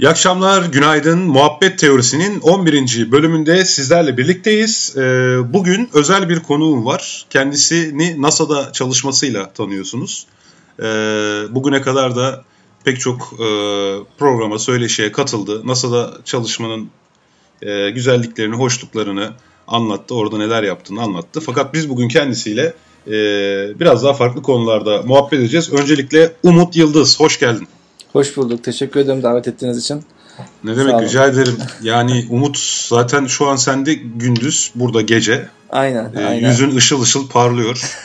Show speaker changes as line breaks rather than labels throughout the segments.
İyi akşamlar, günaydın. Muhabbet Teorisi'nin 11. bölümünde sizlerle birlikteyiz. Ee, bugün özel bir konuğum var. Kendisini NASA'da çalışmasıyla tanıyorsunuz. Ee, bugüne kadar da pek çok e, programa, söyleşiye katıldı. NASA'da çalışmanın e, güzelliklerini, hoşluklarını anlattı. Orada neler yaptığını anlattı. Fakat biz bugün kendisiyle e, biraz daha farklı konularda muhabbet edeceğiz. Öncelikle Umut Yıldız, hoş geldin.
Hoş bulduk. Teşekkür ederim davet ettiğiniz için.
Ne demek rica ederim. Yani Umut zaten şu an sende gündüz, burada gece.
Aynen.
Ee,
aynen.
Yüzün ışıl ışıl parlıyor.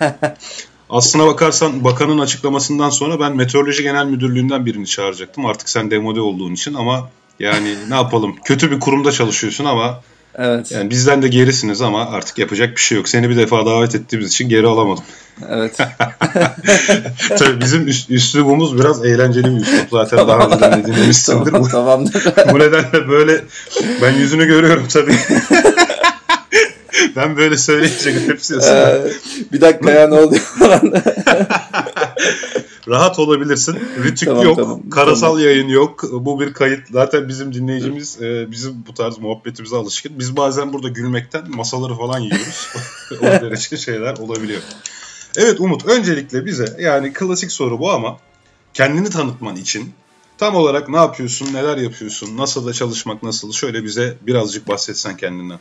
Aslına bakarsan bakanın açıklamasından sonra ben Meteoroloji Genel Müdürlüğü'nden birini çağıracaktım. Artık sen demode olduğun için ama yani ne yapalım? Kötü bir kurumda çalışıyorsun ama
Evet.
yani bizden de gerisiniz ama artık yapacak bir şey yok. Seni bir defa davet ettiğimiz için geri alamadım.
Evet.
Tabii bizim üst, üslubumuz biraz eğlenceli bir üslup zaten daha
Tamam.
önceden de dinlemişsindir.
tamam, tamamdır.
bu nedenle böyle ben yüzünü görüyorum tabii. ben böyle söyleyince hepsi
Ee, bir dakika ya ne oluyor falan.
Rahat olabilirsin. Rütük
Tamam,
yok.
tamam,
karasal
tamam.
yayın yok. Bu bir kayıt. Zaten bizim dinleyicimiz e, bizim bu tarz muhabbetimize alışkın. Biz bazen burada gülmekten masaları falan yiyoruz. o derece şeyler olabiliyor. Evet Umut öncelikle bize yani klasik soru bu ama kendini tanıtman için tam olarak ne yapıyorsun, neler yapıyorsun, nasıl da çalışmak nasıl şöyle bize birazcık bahsetsen kendinden.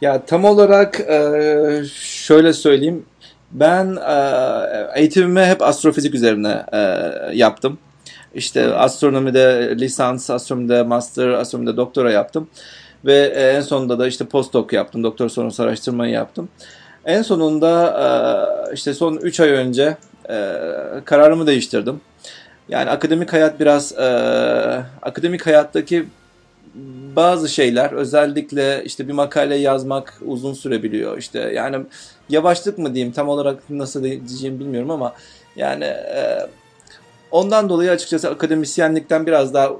Ya tam olarak e, şöyle söyleyeyim. Ben e, eğitimimi hep astrofizik üzerine e, yaptım. İşte astronomide lisans, astronomide master, astronomide doktora yaptım. Ve e, en sonunda da işte postdoc yaptım. Doktor sonrası araştırmayı yaptım. En sonunda e, işte son 3 ay önce e, kararımı değiştirdim. Yani akademik hayat biraz e, akademik hayattaki bazı şeyler özellikle işte bir makale yazmak uzun sürebiliyor. İşte yani yavaşlık mı diyeyim tam olarak nasıl diyeceğimi bilmiyorum ama yani e, ondan dolayı açıkçası akademisyenlikten biraz daha e,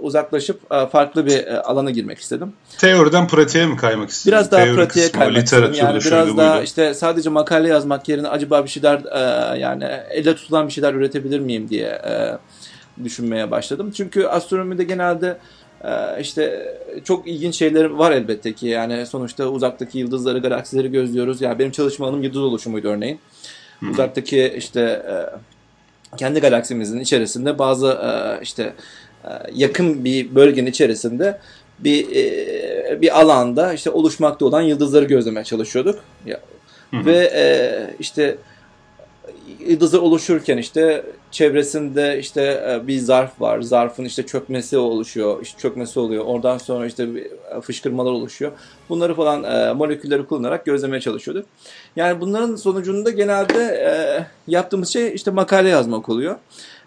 uzaklaşıp e, farklı bir e, alana girmek istedim.
Teoriden pratiğe mi kaymak istiyorsun?
Biraz daha
Teori
pratiğe
kısmı,
kaymak istedim. Yani biraz daha
buydu.
işte sadece makale yazmak yerine acaba bir şeyler e, yani elle tutulan bir şeyler üretebilir miyim diye e, düşünmeye başladım. Çünkü astronomide genelde e, işte çok ilginç şeyler var elbette ki. Yani sonuçta uzaktaki yıldızları, galaksileri gözlüyoruz. Yani benim çalışma alanım yıldız oluşumuydu örneğin. Uzaktaki işte e, kendi galaksimizin içerisinde bazı e, işte e, yakın bir bölgenin içerisinde bir bir alanda işte oluşmakta olan yıldızları gözlemeye çalışıyorduk. Ve işte yıldızlar oluşurken işte çevresinde işte e, bir zarf var. Zarfın işte çökmesi oluşuyor. işte çökmesi oluyor. Oradan sonra işte e, fışkırmalar oluşuyor. Bunları falan e, molekülleri kullanarak gözlemeye çalışıyorduk. Yani bunların sonucunda genelde e, yaptığımız şey işte makale yazmak oluyor.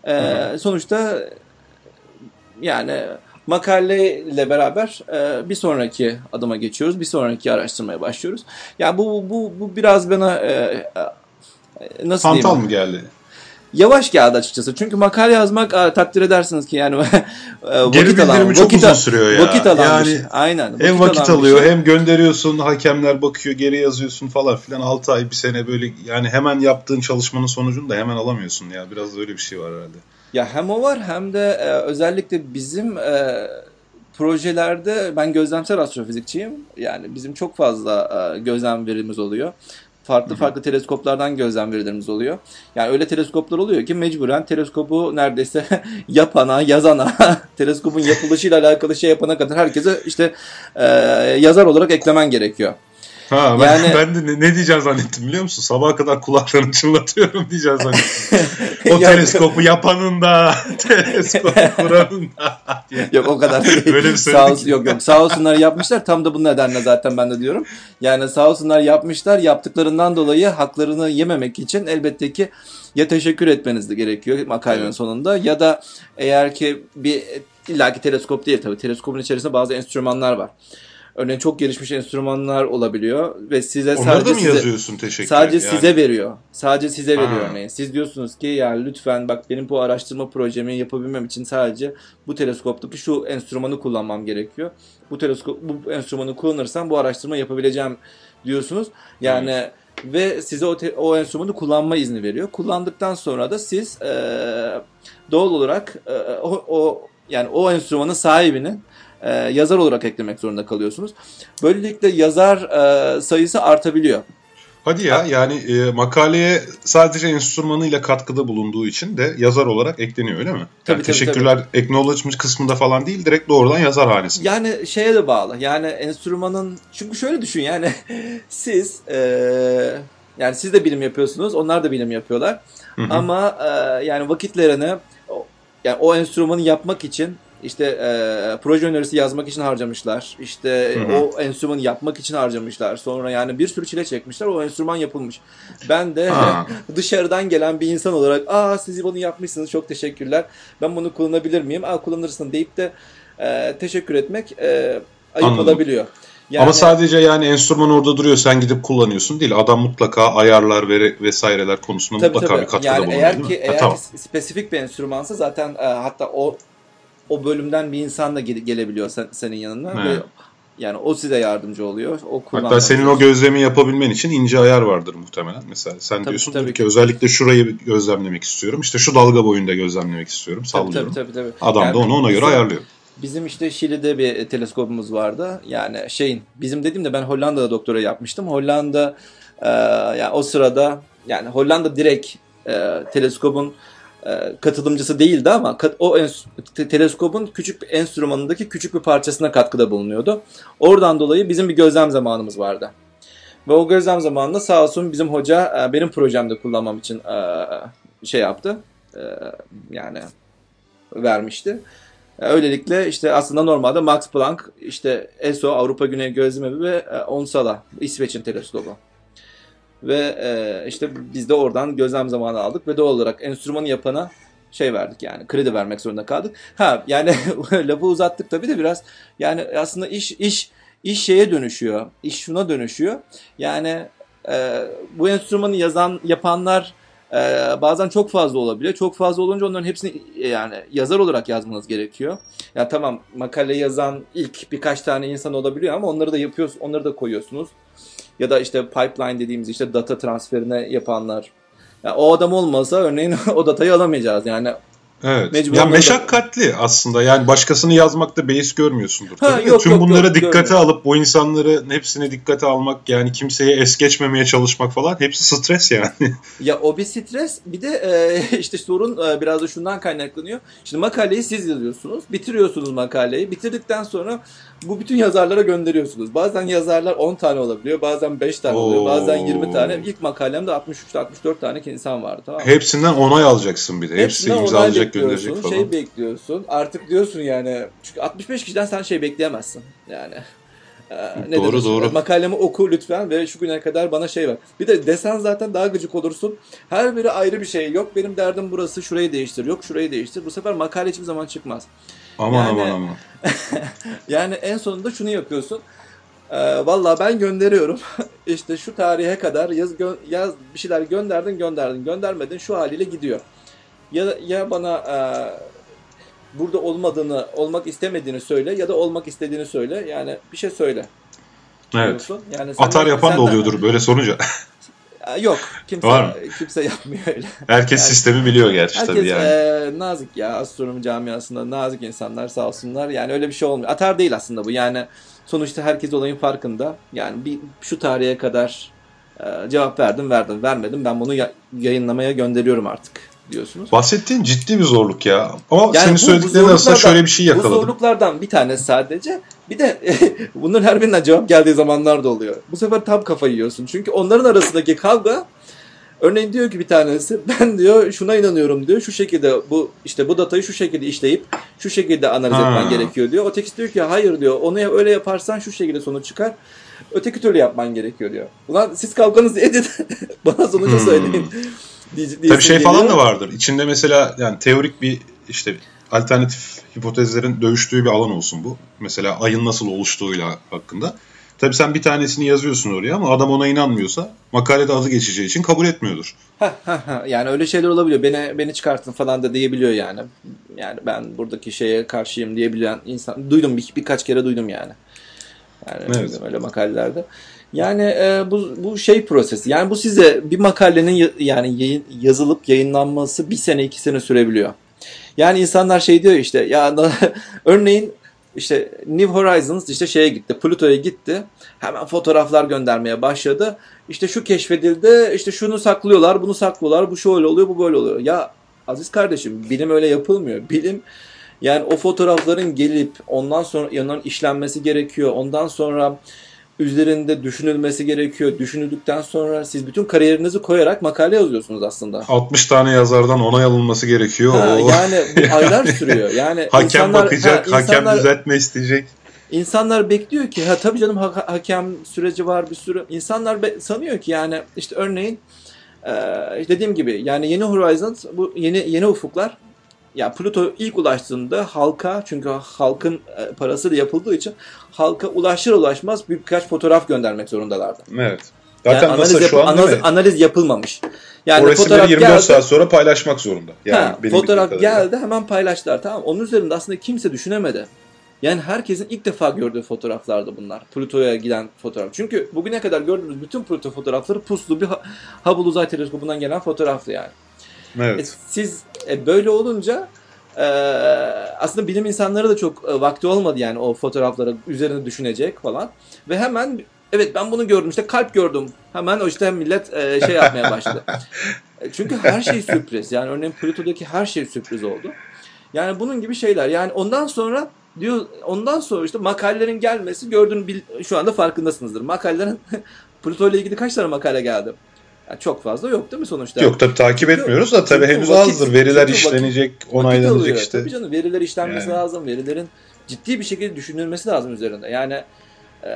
E,
Hı
sonuçta yani makaleyle beraber e, bir sonraki adıma geçiyoruz. Bir sonraki araştırmaya başlıyoruz. Yani bu bu bu biraz bana e, nasıl
Hantal
diyeyim?
mı geldi?
Yavaş geldi açıkçası. Çünkü makale yazmak aa, takdir edersiniz ki yani e, vakit
Geri
alan,
çok
vakit
uzun sürüyor ya.
Vakit alan
Yani
şey. Aynen.
Hem vakit
alan bir
alıyor
şey.
hem gönderiyorsun hakemler bakıyor geri yazıyorsun falan filan 6 ay bir sene böyle yani hemen yaptığın çalışmanın sonucunu da hemen alamıyorsun ya biraz da öyle bir şey var herhalde.
Ya hem o var hem de e, özellikle bizim e, projelerde ben gözlemsel astrofizikçiyim. Yani bizim çok fazla e, gözlem verimiz oluyor. Farklı farklı teleskoplardan gözlem verilerimiz oluyor. Yani öyle teleskoplar oluyor ki mecburen teleskobu neredeyse yapana, yazana, teleskopun yapılışıyla alakalı şey yapana kadar herkese işte e, yazar olarak eklemen gerekiyor.
Ha ben,
Yani-
ben de ne, ne diyeceğim zannettim biliyor musun? Sabaha kadar kulaklarını çınlatıyorum diyeceğim zannettim. o teleskopu yapanın da teleskopu kuranın da.
Yok o kadar değil.
Öyle bir
sağ olsun, yok yok sağ olsunlar yapmışlar tam da bu nedenle zaten ben de diyorum. Yani sağ olsunlar yapmışlar yaptıklarından dolayı haklarını yememek için elbette ki ya teşekkür etmeniz de gerekiyor makalenin
Evet.
sonunda ya da eğer ki bir illaki teleskop değil tabii teleskopun içerisinde bazı enstrümanlar var. Örneğin çok gelişmiş enstrümanlar olabiliyor ve size
Onları
sadece
da mı
size,
yazıyorsun teşekkür
Sadece
yani?
size veriyor. Sadece size veriyor
Ha.
örneğin. Siz diyorsunuz ki yani lütfen bak benim bu araştırma projemi yapabilmem için sadece bu teleskoptaki şu enstrümanı kullanmam gerekiyor. Bu teleskop bu enstrümanı kullanırsam bu araştırma yapabileceğim diyorsunuz. Yani ve size o, te- o enstrümanı kullanma izni veriyor. Kullandıktan sonra da siz e, doğal olarak e, o, o yani o enstrümanın sahibinin e, yazar olarak eklemek zorunda kalıyorsunuz. Böylelikle yazar e, sayısı artabiliyor.
Hadi ya yani e, makaleye sadece enstrümanıyla katkıda bulunduğu için de yazar olarak ekleniyor öyle mi? Yani
Tabii, tabii,
teşekkürler acknowledgement kısmında falan değil direkt doğrudan yazar hanesinde.
Yani şeye de bağlı. Yani enstrümanın çünkü şöyle düşün yani siz e, yani siz de bilim yapıyorsunuz, onlar da bilim yapıyorlar.
Hı hı.
Ama e, yani vakitlerini yani o enstrümanı yapmak için işte e, proje önerisi yazmak için harcamışlar. İşte
Hı hı.
o enstrümanı yapmak için harcamışlar. Sonra yani bir sürü çile çekmişler. O enstrüman yapılmış. Ben de
Ha.
dışarıdan gelen bir insan olarak aa siz bunu yapmışsınız çok teşekkürler. Ben bunu kullanabilir miyim? Aa kullanırsın deyip de e, teşekkür etmek e, ayıp
Anladım.
olabiliyor. Yani,
Ama sadece yani enstrüman orada duruyor sen gidip kullanıyorsun değil. Adam mutlaka ayarlar ve vesaireler konusunda
tabii,
mutlaka
tabii.
bir katkıda
yani
bulunuyor
eğer ki
Ha,
eğer
tamam.
ki spesifik bir enstrümansa zaten e, hatta o o bölümden bir insan da gele- gelebiliyor sen, senin yanına ve yani o size yardımcı oluyor. O
Hatta senin o gözlemi yapabilmen için ince ayar vardır muhtemelen. Mesela sen
Tabii,
diyorsun
tabii
ki
ki.
özellikle şurayı gözlemlemek istiyorum. İşte şu dalga boyunda gözlemlemek istiyorum.
Tabii,
Sallıyorum.
tabii, tabii, tabii.
Adam
Yani
da onu ona göre
bizim-
ayarlıyor.
Bizim işte Şili'de bir teleskopumuz vardı. Yani şeyin bizim dediğimde ben Hollanda'da doktora yapmıştım. Hollanda e, yani o sırada yani Hollanda direkt e, teleskopun e, katılımcısı değildi ama o teleskopun küçük bir enstrümanındaki küçük bir parçasına katkıda bulunuyordu. Oradan dolayı bizim bir gözlem zamanımız vardı. Ve o gözlem zamanında sağ olsun bizim hoca e, benim projemde kullanmam için e, şey yaptı. E, yani vermişti. E, Öylelikle işte aslında normalde Max Planck, işte ESO Avrupa Güney Gözlem Evi ve e, ONSALA İsveç'in teleskobu. Ve e, işte biz de oradan gözlem zamanı aldık ve doğal olarak enstrümanı yapana şey verdik yani kredi vermek zorunda kaldık. Ha yani lafı uzattık tabii de biraz yani aslında iş iş iş şeye dönüşüyor. İş şuna dönüşüyor. Yani e, bu enstrümanı yazan yapanlar e, bazen çok fazla olabiliyor. Çok fazla olunca onların hepsini e, yani yazar olarak yazmanız gerekiyor. Ya tamam makale yazan ilk birkaç tane insan olabiliyor ama onları da yapıyoruz, onları da koyuyorsunuz. Ya da işte pipeline dediğimiz işte data transferine yapanlar. Ya o adam olmasa örneğin o datayı alamayacağız. Yani
Evet.
Mecbur
ya
onları da-
meşakkatli aslında. Yani başkasını yazmakta beis görmüyorsundur.
Ha,
tabii
yok,
Tüm
yok,
bunları
yok,
dikkate
görmüyorum.
alıp bu insanların hepsini dikkate almak yani kimseye es geçmemeye çalışmak falan hepsi stres yani.
Ya o bir stres. Bir de e, işte sorun e, biraz da şundan kaynaklanıyor. Şimdi makaleyi siz yazıyorsunuz. Bitiriyorsunuz makaleyi. Bitirdikten sonra bu bütün yazarlara gönderiyorsunuz. Bazen yazarlar 10 tane olabiliyor. Bazen 5 tane oluyor. Bazen 20 tane. İlk makalemde 63-64 tane insan vardı. Tamam mı?
Hepsinden onay alacaksın bir de. Hepsi
Hepsinden onay
imzalayacak
bekliyorsun,
gönderecek falan.
Şey bekliyorsun. Artık diyorsun yani. Çünkü 65 kişiden sen şey bekleyemezsin. Yani. Ee,
Doğru,
diyorsun?
doğru.
Makalemi oku lütfen ve şu güne kadar bana şey ver. Bir de desen zaten daha gıcık olursun. Her biri ayrı bir şey. Yok benim derdim burası şurayı değiştir. Yok şurayı değiştir. Bu sefer makale hiçbir zaman çıkmaz.
Aman
Yani-
aman aman.
Yani en sonunda şunu yapıyorsun. Ee, Valla ben gönderiyorum. işte şu tarihe kadar yaz, gö- yaz bir şeyler gönderdin gönderdin göndermedin şu haliyle gidiyor. Ya ya bana e, burada olmadığını, olmak istemediğini söyle ya da olmak istediğini söyle. Yani bir şey söyle.
Evet.
diyorsun. Yani sen-
Atar yapan da
sen de-
oluyordur böyle sorunca.
Aa, Yok. Kimse
Var mı?
kimse yapmıyor öyle.
Herkes
Yani-
sistemi biliyor gerçi
Herkes
tabii yani.
e, nazik ya astronomi camiasında nazik insanlar sağ olsunlar. Yani öyle bir şey olmuyor. Atar değil aslında bu. Yani sonuçta herkes olayın farkında. Yani bir şu tarihe kadar e, cevap verdim verdim vermedim ben bunu ya- yayınlamaya gönderiyorum artık diyorsunuz.
Bahsettiğin ciddi bir zorluk ya. Ama
Yani
senin
bu- bu
söylediklerin arasında şöyle bir şey
Bu
yakaladım.
zorluklardan bir tanesi sadece. Bir de bunların her birinden cevap geldiği zamanlar da oluyor. Bu sefer tam kafayı yiyorsun. Çünkü onların arasındaki kavga örneğin diyor ki bir tanesi ben diyor şuna inanıyorum diyor. Şu şekilde bu işte bu datayı şu şekilde işleyip şu şekilde analiz
Ha.
etmen gerekiyor diyor. Ötekisi diyor ki hayır diyor. Onu öyle yaparsan şu şekilde sonuç çıkar. Öteki türlü yapman gerekiyor diyor. Ulan siz kavganızı edin. Bana sonucu
Hmm.
söyleyin. Diye-
Tabii şey falan da vardır. İçinde mesela yani teorik bir işte alternatif hipotezlerin dövüştüğü bir alan olsun bu. Mesela ayın nasıl oluştuğuyla hakkında. Tabii sen bir tanesini yazıyorsun oraya ama adam ona inanmıyorsa makalede adı geçeceği için kabul etmiyordur.
Ha, ha, ha. Yani öyle şeyler olabiliyor. Beni beni çıkartın falan da diyebiliyor yani. Yani ben buradaki şeye karşıyım diyebilen insan duydum bir, birkaç kere duydum yani. Yani
Evet.
öyle makalelerde. Yani e, bu, bu şey prosesi. Yani bu size bir makalenin yani yazılıp yayınlanması bir sene iki sene sürebiliyor. Yani insanlar şey diyor işte ya örneğin işte New Horizons işte şeye gitti, Pluto'ya gitti. Hemen fotoğraflar göndermeye başladı. İşte şu keşfedildi, işte şunu saklıyorlar, bunu saklıyorlar, bu şöyle oluyor, bu böyle oluyor. Ya aziz kardeşim bilim öyle yapılmıyor. Bilim yani o fotoğrafların gelip ondan sonra yanından işlenmesi gerekiyor. Ondan sonra üzerinde düşünülmesi gerekiyor. Düşünüldükten sonra siz bütün kariyerinizi koyarak makale yazıyorsunuz aslında.
60 tane yazardan onay alınması gerekiyor. Ha,
yani aylar sürüyor. Yani
hakem insanlar, bakacak, ha, insanlar, hakem düzeltme isteyecek.
İnsanlar bekliyor ki ha tabii canım ha, hakem süreci var bir sürü. İnsanlar be, sanıyor ki yani işte örneğin e, dediğim gibi yani yeni Horizons bu yeni yeni ufuklar ya Pluto ilk ulaştığında halka çünkü halkın e, parası da yapıldığı için halka ulaşır ulaşmaz birkaç fotoğraf göndermek zorundalardı.
Evet. Zaten yani
analiz, şu an analiz, analiz yapılmamış.
Yani o fotoğraf 24 geldi, saat sonra paylaşmak zorunda.
Yani ha, fotoğraf geldi hemen paylaştılar tamam. Onun üzerinde aslında kimse düşünemedi. Yani herkesin ilk defa gördüğü fotoğraflardı bunlar. Pluto'ya giden fotoğraf. Çünkü bugüne kadar gördüğümüz bütün Pluto fotoğrafları puslu bir Hubble Uzay Teleskobu'ndan gelen fotoğraftı yani. Evet. E, siz e, böyle olunca e, aslında bilim insanları da çok e, vakti olmadı yani o fotoğrafları üzerine düşünecek falan. Ve hemen evet ben bunu gördüm işte kalp gördüm. Hemen o işte millet e, şey yapmaya başladı. Çünkü her şey sürpriz. Yani örneğin Pluto'daki her şey sürpriz oldu. Yani bunun gibi şeyler. Yani ondan sonra diyor ondan sonra işte makalelerin gelmesi gördüğün şu anda farkındasınızdır. Makalelerin Pluto ile ilgili kaç tane makale geldi? Yani çok fazla yok değil mi sonuçta?
Yok tabii takip etmiyoruz da tabii henüz vakit, azdır. Veriler işlenecek, vakit, onaylanacak vakit işte.
Tabii canım veriler işlenmesi yani. lazım. Verilerin ciddi bir şekilde düşünülmesi lazım üzerinde. Yani e,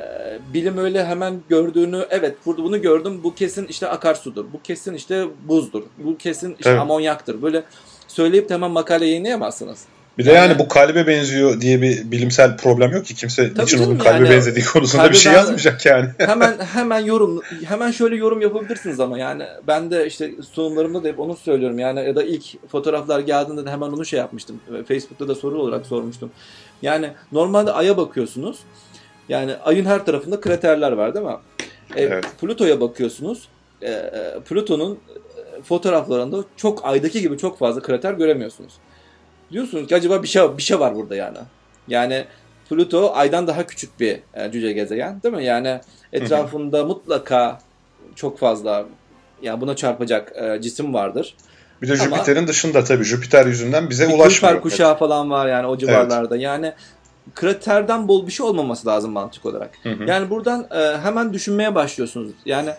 bilim öyle hemen gördüğünü evet burada bunu gördüm bu kesin işte akarsudur. Bu kesin işte buzdur. Bu kesin işte evet. amonyaktır. Böyle söyleyip de hemen makale yayınlayamazsınız.
Bir de yani, yani bu kalbe benziyor diye bir bilimsel problem yok ki kimse Tabii için onun kalbe yani, benzediği konusunda kalbe bir şey yazmayacak yani.
hemen hemen yorum hemen şöyle yorum yapabilirsiniz ama yani ben de işte sunumlarımda da hep onu söylüyorum yani ya da ilk fotoğraflar geldiğinde de hemen onu şey yapmıştım. Facebook'ta da soru olarak sormuştum. Yani normalde aya bakıyorsunuz. Yani ayın her tarafında kraterler var değil mi? E, evet. Plüto'ya bakıyorsunuz. E, e Plüton'un fotoğraflarında çok aydaki gibi çok fazla krater göremiyorsunuz diyorsunuz ki acaba bir şey bir şey var burada yani. Yani Pluto aydan daha küçük bir e, cüce gezegen değil mi? Yani etrafında hı hı. mutlaka çok fazla yani buna çarpacak e, cisim vardır.
Bir de Jüpiter'in dışında tabii Jüpiter yüzünden bize ulaşmıyor. Jüpiter
kuşağı falan var yani o civarlarda. Evet. Yani kraterden bol bir şey olmaması lazım mantık olarak. Hı hı. Yani buradan e, hemen düşünmeye başlıyorsunuz. Yani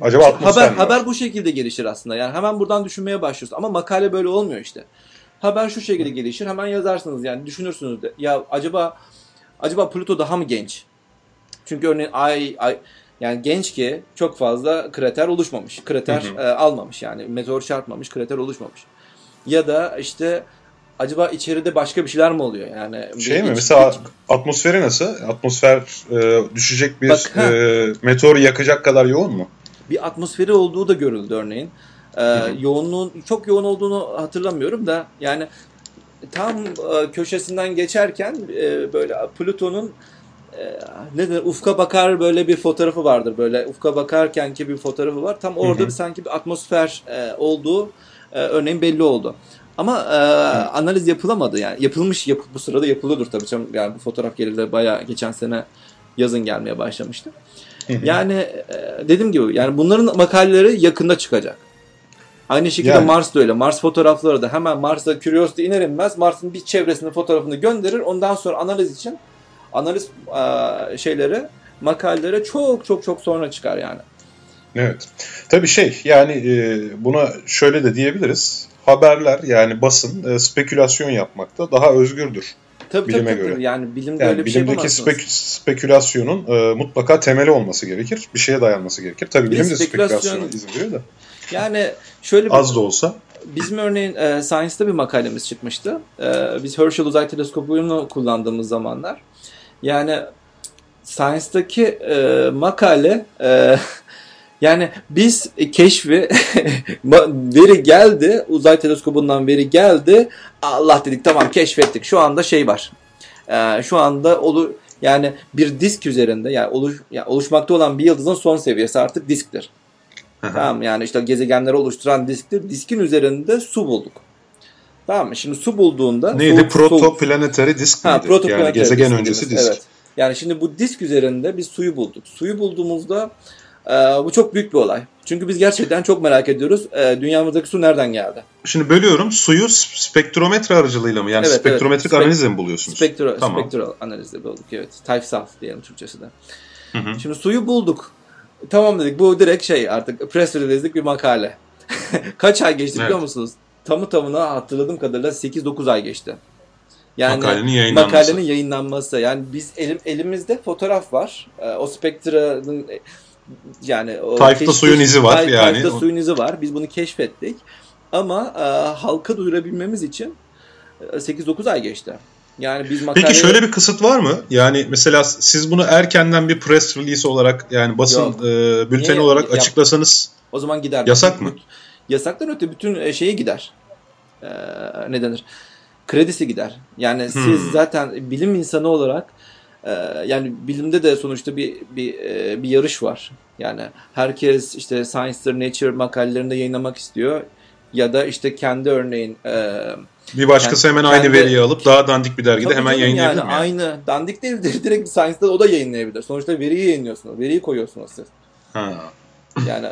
Acaba
haber haber bu şekilde gelişir aslında. Yani hemen buradan düşünmeye başlıyorsunuz. Ama makale böyle olmuyor işte. Haber şu şekilde gelişir. Hemen yazarsınız yani düşünürsünüz de. Ya acaba acaba Pluto daha mı genç? Çünkü örneğin ay, ay yani genç ki çok fazla krater oluşmamış. Krater hı hı. E, almamış yani. Meteor çarpmamış, krater oluşmamış. Ya da işte acaba içeride başka bir şeyler mi oluyor? Yani
şey mi? Iç, mesela iç... atmosferi nasıl? Atmosfer e, düşecek bir Bak, e, meteoru yakacak kadar yoğun mu?
Bir atmosferi olduğu da görüldü örneğin. Ee, yoğunluğun çok yoğun olduğunu hatırlamıyorum da yani tam e, köşesinden geçerken e, böyle Plüton'un e, ne der ufka bakar böyle bir fotoğrafı vardır böyle ufka bakarken ki bir fotoğrafı var tam orada bir sanki bir atmosfer e, olduğu e, örneğin belli oldu. Ama e, analiz yapılamadı yani. Yapılmış yap, bu sırada yapılıyordur tabii canım. Yani bu fotoğraf gelirleri bayağı geçen sene yazın gelmeye başlamıştı. yani e, dediğim gibi yani bunların makaleleri yakında çıkacak. Aynı şekilde yani. Mars da öyle. Mars fotoğrafları da hemen Mars'a Curiosity iner inmez Mars'ın bir çevresinin fotoğrafını gönderir. Ondan sonra analiz için analiz e, şeyleri makalelere çok çok çok sonra çıkar yani.
Evet. Tabii şey yani e, buna şöyle de diyebiliriz. Haberler yani basın e, spekülasyon yapmakta daha özgürdür.
Tabii, bilime tabii, göre. Yani bilimde yani öyle bir şey
bilimdeki spek, spekülasyonun e, mutlaka temeli olması gerekir. Bir şeye dayanması gerekir. Tabii bilim de spekülasyona izin veriyor da.
Yani şöyle bir,
az da olsa.
Bizim örneğin e, Science'da bir makalemiz çıkmıştı. E, biz Herschel Uzay Teleskobu'nu kullandığımız zamanlar. Yani Science'daki e, makale e, yani biz keşfi veri geldi uzay teleskobundan veri geldi Allah dedik tamam keşfettik şu anda şey var e, şu anda olur Yani bir disk üzerinde yani, oluş, yani oluşmakta olan bir yıldızın son seviyesi artık disktir. Tamam yani işte gezegenleri oluşturan disktir. Diskin üzerinde su bulduk. Tamam mı? Şimdi su bulduğunda...
Neydi? Soğuk, protoplanetary disk ha, miydi? Yani gezegen öncesi disk. Evet.
Yani şimdi bu disk üzerinde biz suyu bulduk. Suyu bulduğumuzda e, bu çok büyük bir olay. Çünkü biz gerçekten çok merak ediyoruz. E, dünyamızdaki su nereden geldi?
Şimdi bölüyorum. Suyu spektrometre aracılığıyla mı? Yani evet, spektrometrik evet. analizle mi buluyorsunuz?
Spektro, tamam. Spektral analizle bulduk evet. South diyelim Türkçesi de. Hı hı. Şimdi suyu bulduk. Tamam dedik. Bu direkt şey artık press release'lik bir makale. Kaç ay geçti evet. biliyor musunuz? Tamı tamına hatırladığım kadarıyla 8-9 ay geçti.
Yani makalenin yayınlanması.
Makalenin yayınlanması. Yani biz elim, elimizde fotoğraf var. Ee, o Spectra'nın yani o
Tayf'ta suyun izi var Tayf, yani.
Tayf'ta suyun izi var. Biz bunu keşfettik. Ama e, halka duyurabilmemiz için 8-9 e, ay geçti. Yani biz
makale... Peki şöyle bir kısıt var mı? Yani mesela siz bunu erkenden bir press release olarak yani basın Yok. e, bülteni Niye? olarak Yap. açıklasanız
o zaman gider.
Yasak mı?
Yasaktan öte bütün e, şeye gider. Ee, ne denir? Kredisi gider. Yani hmm. siz zaten bilim insanı olarak e, yani bilimde de sonuçta bir bir e, bir yarış var. Yani herkes işte Science Nature makalelerinde yayınlamak istiyor ya da işte kendi örneğin e,
bir başkası yani hemen kendi, aynı veriyi alıp daha dandik bir dergide hemen yayınlayabilir yani,
yani. Aynı dandik değildir. Direkt Science'da o da yayınlayabilir. Sonuçta veriyi yayınlıyorsunuz. Veriyi koyuyorsunuz siz. Ha. Yani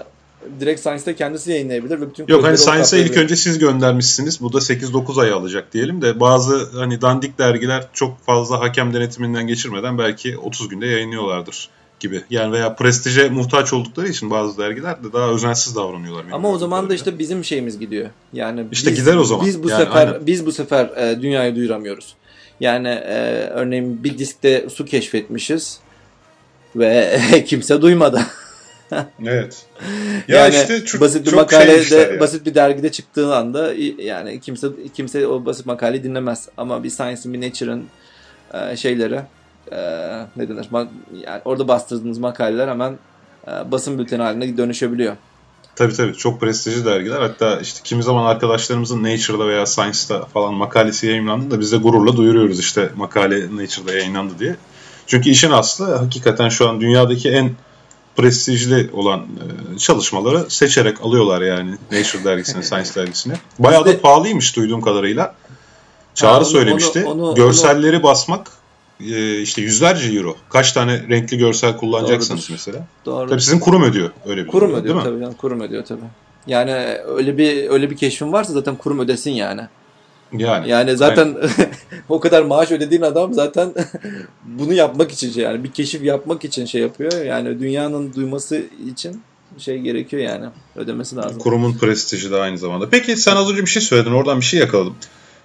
direkt Science'da kendisi yayınlayabilir ve bütün
Yok hani Science'a ilk önce siz göndermişsiniz. Bu da 8-9 ay alacak diyelim de bazı hani dandik dergiler çok fazla hakem denetiminden geçirmeden belki 30 günde yayınlıyorlardır gibi. Yani veya prestije muhtaç oldukları için bazı dergiler de daha özensiz davranıyorlar.
Ama o zaman da işte bizim şeyimiz gidiyor. Yani
işte biz, gider o zaman.
Biz bu
yani
sefer aynen. biz bu sefer e, dünyayı duyuramıyoruz. Yani e, örneğin bir diskte su keşfetmişiz ve kimse duymadı.
evet.
Ya yani işte çok, basit bir çok makalede yani. basit bir dergide çıktığı anda yani kimse kimse o basit makaleyi dinlemez ama bir Science'in bir Nature'ın e, şeyleri e, ne denir? Yani orada bastırdığınız makaleler hemen e, basın bülteni haline dönüşebiliyor.
Tabii tabii çok prestijli dergiler. Hatta işte kimi zaman arkadaşlarımızın Nature'da veya Science'da falan makalesi yayınlandı da biz de gururla duyuruyoruz işte makale Nature'da yayınlandı diye. Çünkü işin aslı hakikaten şu an dünyadaki en prestijli olan e, çalışmaları seçerek alıyorlar yani Nature dergisine, Science dergisine. Bayağı da pahalıymış duyduğum kadarıyla. Çağrı ha, onu, söylemişti. Onu, onu, Görselleri onu... basmak e, işte yüzlerce euro. Kaç tane renkli görsel kullanacaksınız Doğrudur. mesela. Doğru. Tabii sizin kurum ödüyor öyle bir
Kurum durum, ödüyor değil mi? tabii. Yani, kurum ödüyor tabii. Yani öyle bir öyle bir keşfin varsa zaten kurum ödesin yani. Yani. Yani zaten o kadar maaş ödediğin adam zaten bunu yapmak için şey yani bir keşif yapmak için şey yapıyor. Yani dünyanın duyması için şey gerekiyor yani ödemesi lazım.
Kurumun prestiji de aynı zamanda. Peki sen az önce bir şey söyledin oradan bir şey yakaladım.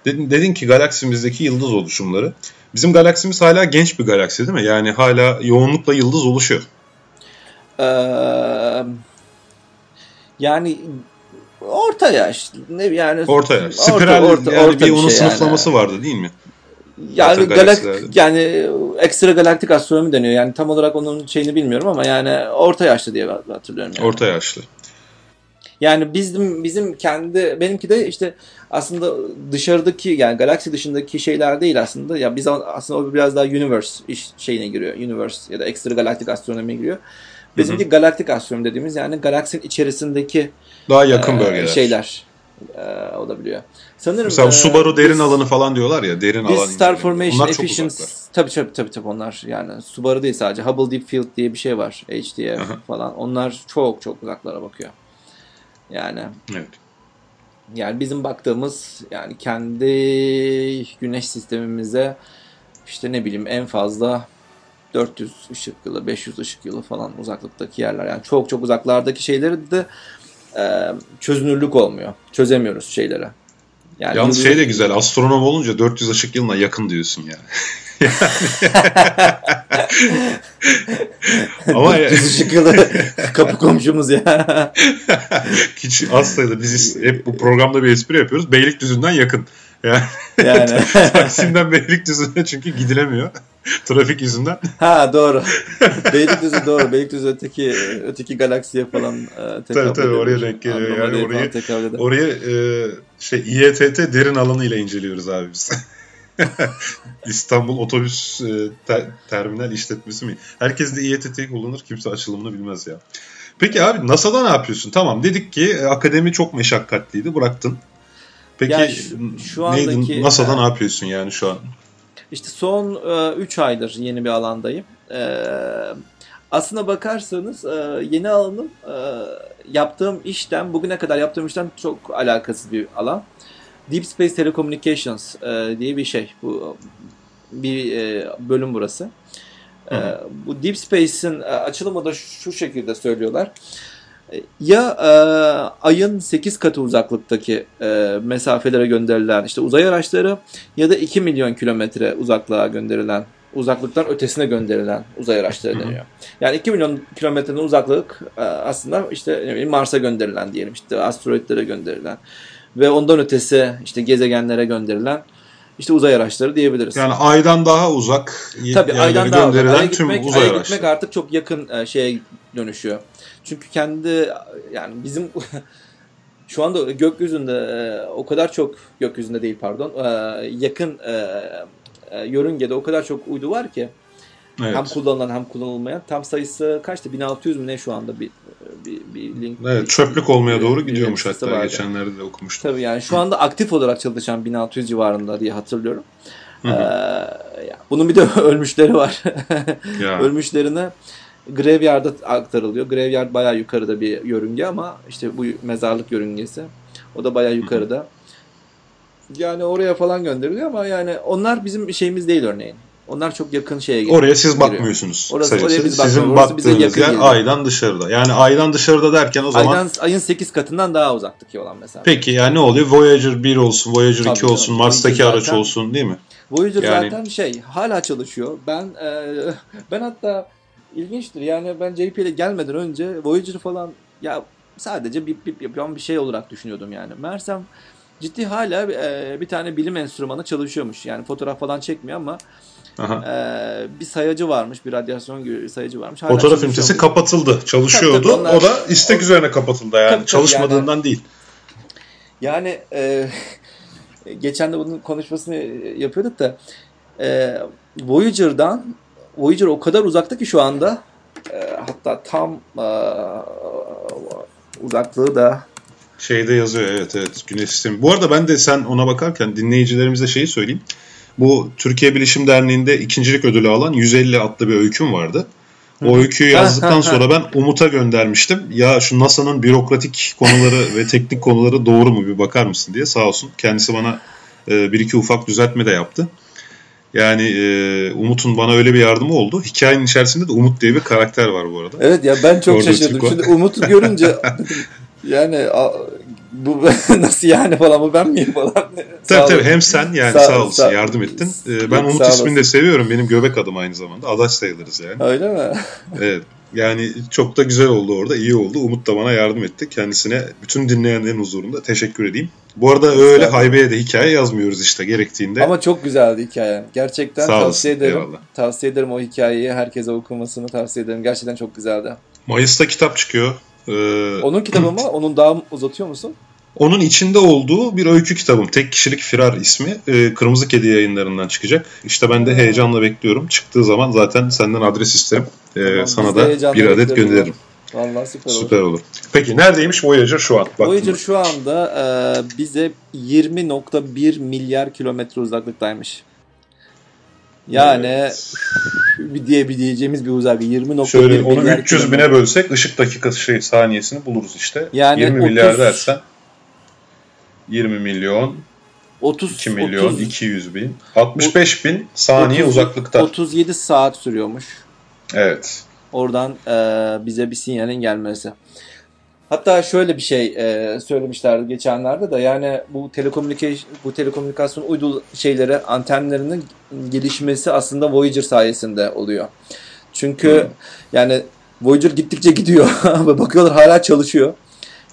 Dedin, dedin ki galaksimizdeki yıldız oluşumları. Bizim galaksimiz hala genç bir galaksi değil mi? Yani hala yoğunlukla yıldız oluşuyor.
Ee, yani orta yaş. Ne yani
orta yaş. Spiral orta, orta, yani orta bir, bir onun şey sınıflaması yani. vardı değil mi?
Yani galak yani ekstra galaktik astronomi deniyor. Yani tam olarak onun şeyini bilmiyorum ama yani orta yaşlı diye hatırlıyorum. Yani.
Orta yaşlı.
Yani bizim bizim kendi benimki de işte aslında dışarıdaki yani galaksi dışındaki şeyler değil aslında. Ya biz aslında o biraz daha universe iş şeyine giriyor. Universe ya da ekstra galaktik astronomiye giriyor. Bizimki galaktik astronomi dediğimiz yani galaksinin içerisindeki
daha yakın e, bölgeler.
şeyler e, olabiliyor. Sanırım
Mesela e, Subaru derin biz, alanı falan diyorlar ya derin alan.
Star Formation Efficiency tabii tabii tabii tabii onlar yani Subaru değil sadece Hubble Deep Field diye bir şey var. HDF Aha. falan. Onlar çok çok uzaklara bakıyor. Yani
Evet.
Yani bizim baktığımız yani kendi güneş sistemimize işte ne bileyim en fazla 400 ışık yılı, 500 ışık yılı falan uzaklıktaki yerler. Yani çok çok uzaklardaki şeyleri de e, çözünürlük olmuyor. Çözemiyoruz şeylere.
Yani Yalnız yıldız... şey de güzel. Astronom olunca 400 ışık yılına yakın diyorsun yani.
Ama ya... ışık yılı kapı komşumuz ya.
Hiç az sayıda biz hep bu programda bir espri yapıyoruz. Beylikdüzü'nden yakın. Yani,
yani.
Taksim'den Beylikdüzü'ne çünkü gidilemiyor. Trafik yüzünden.
Ha doğru. Beylikdüzü doğru. Beylikdüzü öteki öteki galaksiye falan
e, Tabii tabii oraya denk geliyor. Yani orayı, oraya e, şey İETT derin alanı ile inceliyoruz abi biz. İstanbul Otobüs e, ter, Terminal İşletmesi mi? Herkes de İETT kullanır. Kimse açılımını bilmez ya. Peki abi NASA'da ne yapıyorsun? Tamam dedik ki e, akademi çok meşakkatliydi. Bıraktın. Peki yani şu, şu andaki, neydi, NASA'da e, ne yapıyorsun yani şu an?
İşte son 3 e, aydır yeni bir alandayım. E, aslına bakarsanız e, yeni alanım e, yaptığım işten, bugüne kadar yaptığım işten çok alakasız bir alan. Deep Space Telecommunications e, diye bir şey. Bu bir e, bölüm burası. E, bu Deep Space'in e, açılımı da şu şekilde söylüyorlar. E, ya e, ayın 8 katı uzaklıktaki e, mesafelere gönderilen işte uzay araçları ya da 2 milyon kilometre uzaklığa gönderilen uzaklıktan ötesine gönderilen uzay araçları deniyor. Yani 2 milyon kilometrenin uzaklık e, aslında işte Mars'a gönderilen diyelim işte asteroitlere gönderilen ve ondan ötesi işte gezegenlere gönderilen işte uzay araçları diyebiliriz.
Yani aydan daha uzak
Tabii aydan daha uzak. Aya gitmek, tüm uzay aya gitmek artık çok yakın e, şeye dönüşüyor. Çünkü kendi yani bizim şu anda gökyüzünde e, o kadar çok gökyüzünde değil pardon yakın e, yörüngede o kadar çok uydu var ki evet. hem kullanılan hem kullanılmayan tam sayısı kaçtı 1600 mü ne şu anda bir bir, bir link.
Evet, çöplük olmaya bir, doğru gidiyormuş hatta vardı. geçenlerde de okumuştum.
Tabii yani şu anda aktif olarak çalışan 1600 civarında diye hatırlıyorum. Ee, bunun bir de ölmüşleri var. Ölmüşlerine Graveyard'a aktarılıyor. Graveyard bayağı yukarıda bir yörünge ama işte bu mezarlık yörüngesi. O da bayağı yukarıda yani oraya falan gönderiliyor ama yani onlar bizim şeyimiz değil örneğin. Onlar çok yakın şeye
geliyor. Oraya siz bakmıyorsunuz. Orası, oraya biz Sizin baktığınız yer geliyor. aydan dışarıda. Yani aydan dışarıda derken o zaman... Aydan,
ayın 8 katından daha uzaktaki olan mesela.
Peki yani ne oluyor? Voyager 1 olsun, Voyager Tabii 2 olsun, Mars'taki Voyager araç zaten, olsun değil mi?
Voyager yani... zaten şey hala çalışıyor. Ben e, ben hatta ilginçtir yani ben JP'ye gelmeden önce Voyager falan ya sadece bir, bir, bir, bir şey olarak düşünüyordum yani. Mersem ciddi hala e, bir tane bilim enstrümanı çalışıyormuş. Yani fotoğraf falan çekmiyor ama e, bir sayacı varmış, bir radyasyon sayacı varmış.
Hala fotoğraf ünitesi kapatıldı, çalışıyordu. Tabii, tabii onlar, o da istek o, üzerine kapatıldı yani, tabii, çalışmadığından yani, değil.
Yani e, geçen de bunun konuşmasını yapıyorduk da e, Voyager'dan Voyager o kadar uzakta ki şu anda e, hatta tam e, uzaklığı da
Şeyde yazıyor evet evet güneş sistemi. Bu arada ben de sen ona bakarken dinleyicilerimize şeyi söyleyeyim. Bu Türkiye Bilişim Derneği'nde ikincilik ödülü alan 150 adlı bir öyküm vardı. O öyküyü yazdıktan sonra ben Umut'a göndermiştim. Ya şu NASA'nın bürokratik konuları ve teknik konuları doğru mu bir bakar mısın diye sağ olsun. Kendisi bana e, bir iki ufak düzeltme de yaptı. Yani e, Umut'un bana öyle bir yardımı oldu. Hikayenin içerisinde de Umut diye bir karakter var bu arada.
Evet ya ben çok şaşırdım. Şimdi Umut'u görünce Yani bu nasıl yani falan bu ben miyim falan.
tabii tabii hem sen yani sağ, sağ olasın sağ, yardım ettin. Ee, ben Umut ismini de seviyorum. Benim göbek adım aynı zamanda. Adaş sayılırız yani.
Öyle mi?
Evet. Yani çok da güzel oldu orada. iyi oldu. Umut da bana yardım etti. Kendisine bütün dinleyenlerin huzurunda teşekkür edeyim. Bu arada öyle haybeye de hikaye yazmıyoruz işte gerektiğinde.
Ama çok güzeldi hikaye. Gerçekten Sağ tavsiye olasın, ederim. Eyvallah. Tavsiye ederim o hikayeyi. Herkese okumasını tavsiye ederim. Gerçekten çok güzeldi.
Mayıs'ta kitap çıkıyor.
Ee, Onun kitabı mı? Onun daha uzatıyor musun?
Onun içinde olduğu bir öykü kitabım. Tek kişilik firar ismi. E, Kırmızı Kedi yayınlarından çıkacak. İşte ben de heyecanla bekliyorum. Çıktığı zaman zaten senden adres isterim. E, tamam, sana da bir adet gönderirim.
Vallahi süper olur.
Süper olur. Peki neredeymiş Voyager şu an?
Baktım Voyager şu anda e, bize 20.1 milyar kilometre uzaklıktaymış. Yani evet. bir diye bir diyeceğimiz bir uzaklık 20.1
Şöyle onu 300 bine bölsek ışık dakikası şey saniyesini buluruz işte. Yani 20 30, milyar dersen 20 milyon 30 2 milyon 30, 200 bin 65 bin saniye 30, uzaklıkta.
37 saat sürüyormuş.
Evet.
Oradan e, bize bir sinyalin gelmesi. Hatta şöyle bir şey e, söylemişlerdi geçenlerde de yani bu telekomünikasyon bu telekomünikasyon uydu şeyleri antenlerinin gelişmesi aslında Voyager sayesinde oluyor. Çünkü hmm. yani Voyager gittikçe gidiyor ve bakıyorlar hala çalışıyor.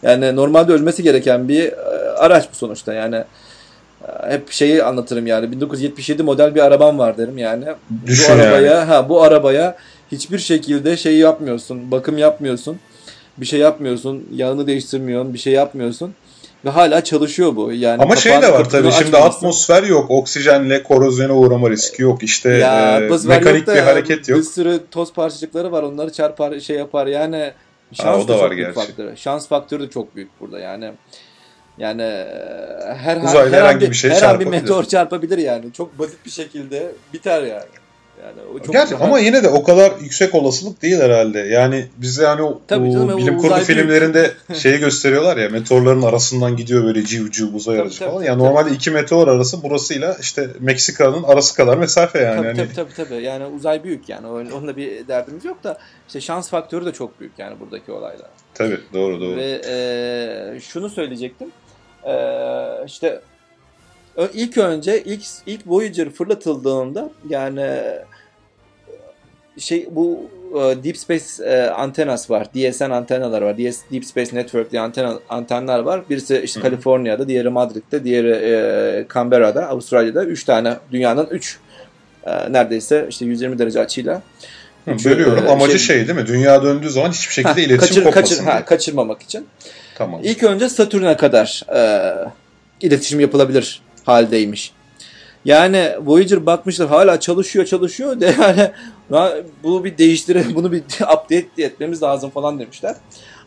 Yani normalde ölmesi gereken bir e, araç bu sonuçta. Yani e, hep şeyi anlatırım yani 1977 model bir arabam var derim yani. Düşün bu arabaya yani. ha bu arabaya hiçbir şekilde şey yapmıyorsun, bakım yapmıyorsun bir şey yapmıyorsun, yağını değiştirmiyorsun, bir şey yapmıyorsun. Ve hala çalışıyor bu. Yani
Ama şey de var tabii şimdi atmosfer yok. Oksijenle korozyona uğrama riski yok. İşte ya, e, mekanik bir hareket yok.
Bir sürü toz parçacıkları var. Onları çarpar şey yapar. Yani şans ha, o da, da var gerçi. Faktörü. Şans faktörü de çok büyük burada. Yani yani her Uzaylı her, herhangi bir, şey her an bir meteor çarpabilir yani. Çok basit bir şekilde biter yani. Yani
o çok Gerçi, ama yine de o kadar yüksek olasılık değil herhalde. Yani bize hani o, Tabii canım, o bilim kurgu filmlerinde şeyi gösteriyorlar ya meteorların arasından gidiyor böyle civ civ uzay aracı falan. Yani tabii. normalde iki meteor arası burasıyla işte Meksika'nın arası kadar mesafe yani.
Tabii
yani...
tabii, tabii tabii. Yani uzay büyük yani. Onunla bir derdimiz yok da işte şans faktörü de çok büyük yani buradaki olaylar.
Tabii doğru doğru.
Ve e, şunu söyleyecektim. E, işte ilk önce ilk ilk Voyager fırlatıldığında yani şey bu e, Deep Space e, antenas var. DSN antenalar var. DS, Deep Space Network diye antena, antenler var. Birisi işte Kaliforniya'da, diğeri Madrid'de, diğeri e, Canberra'da, Avustralya'da. Üç tane dünyanın üç e, neredeyse işte 120 derece açıyla.
Üçü, Bölüyorum. E, Amacı şey, şey değil mi? Dünya döndüğü zaman hiçbir şekilde ha, iletişim kaçır, kopmasın
kaçır, ha, kaçırmamak için. Tamam. İlk önce Satürn'e kadar e, iletişim yapılabilir haldeymiş. Yani Voyager bakmışlar hala çalışıyor çalışıyor de yani bunu bir değiştire bunu bir update etmemiz lazım falan demişler.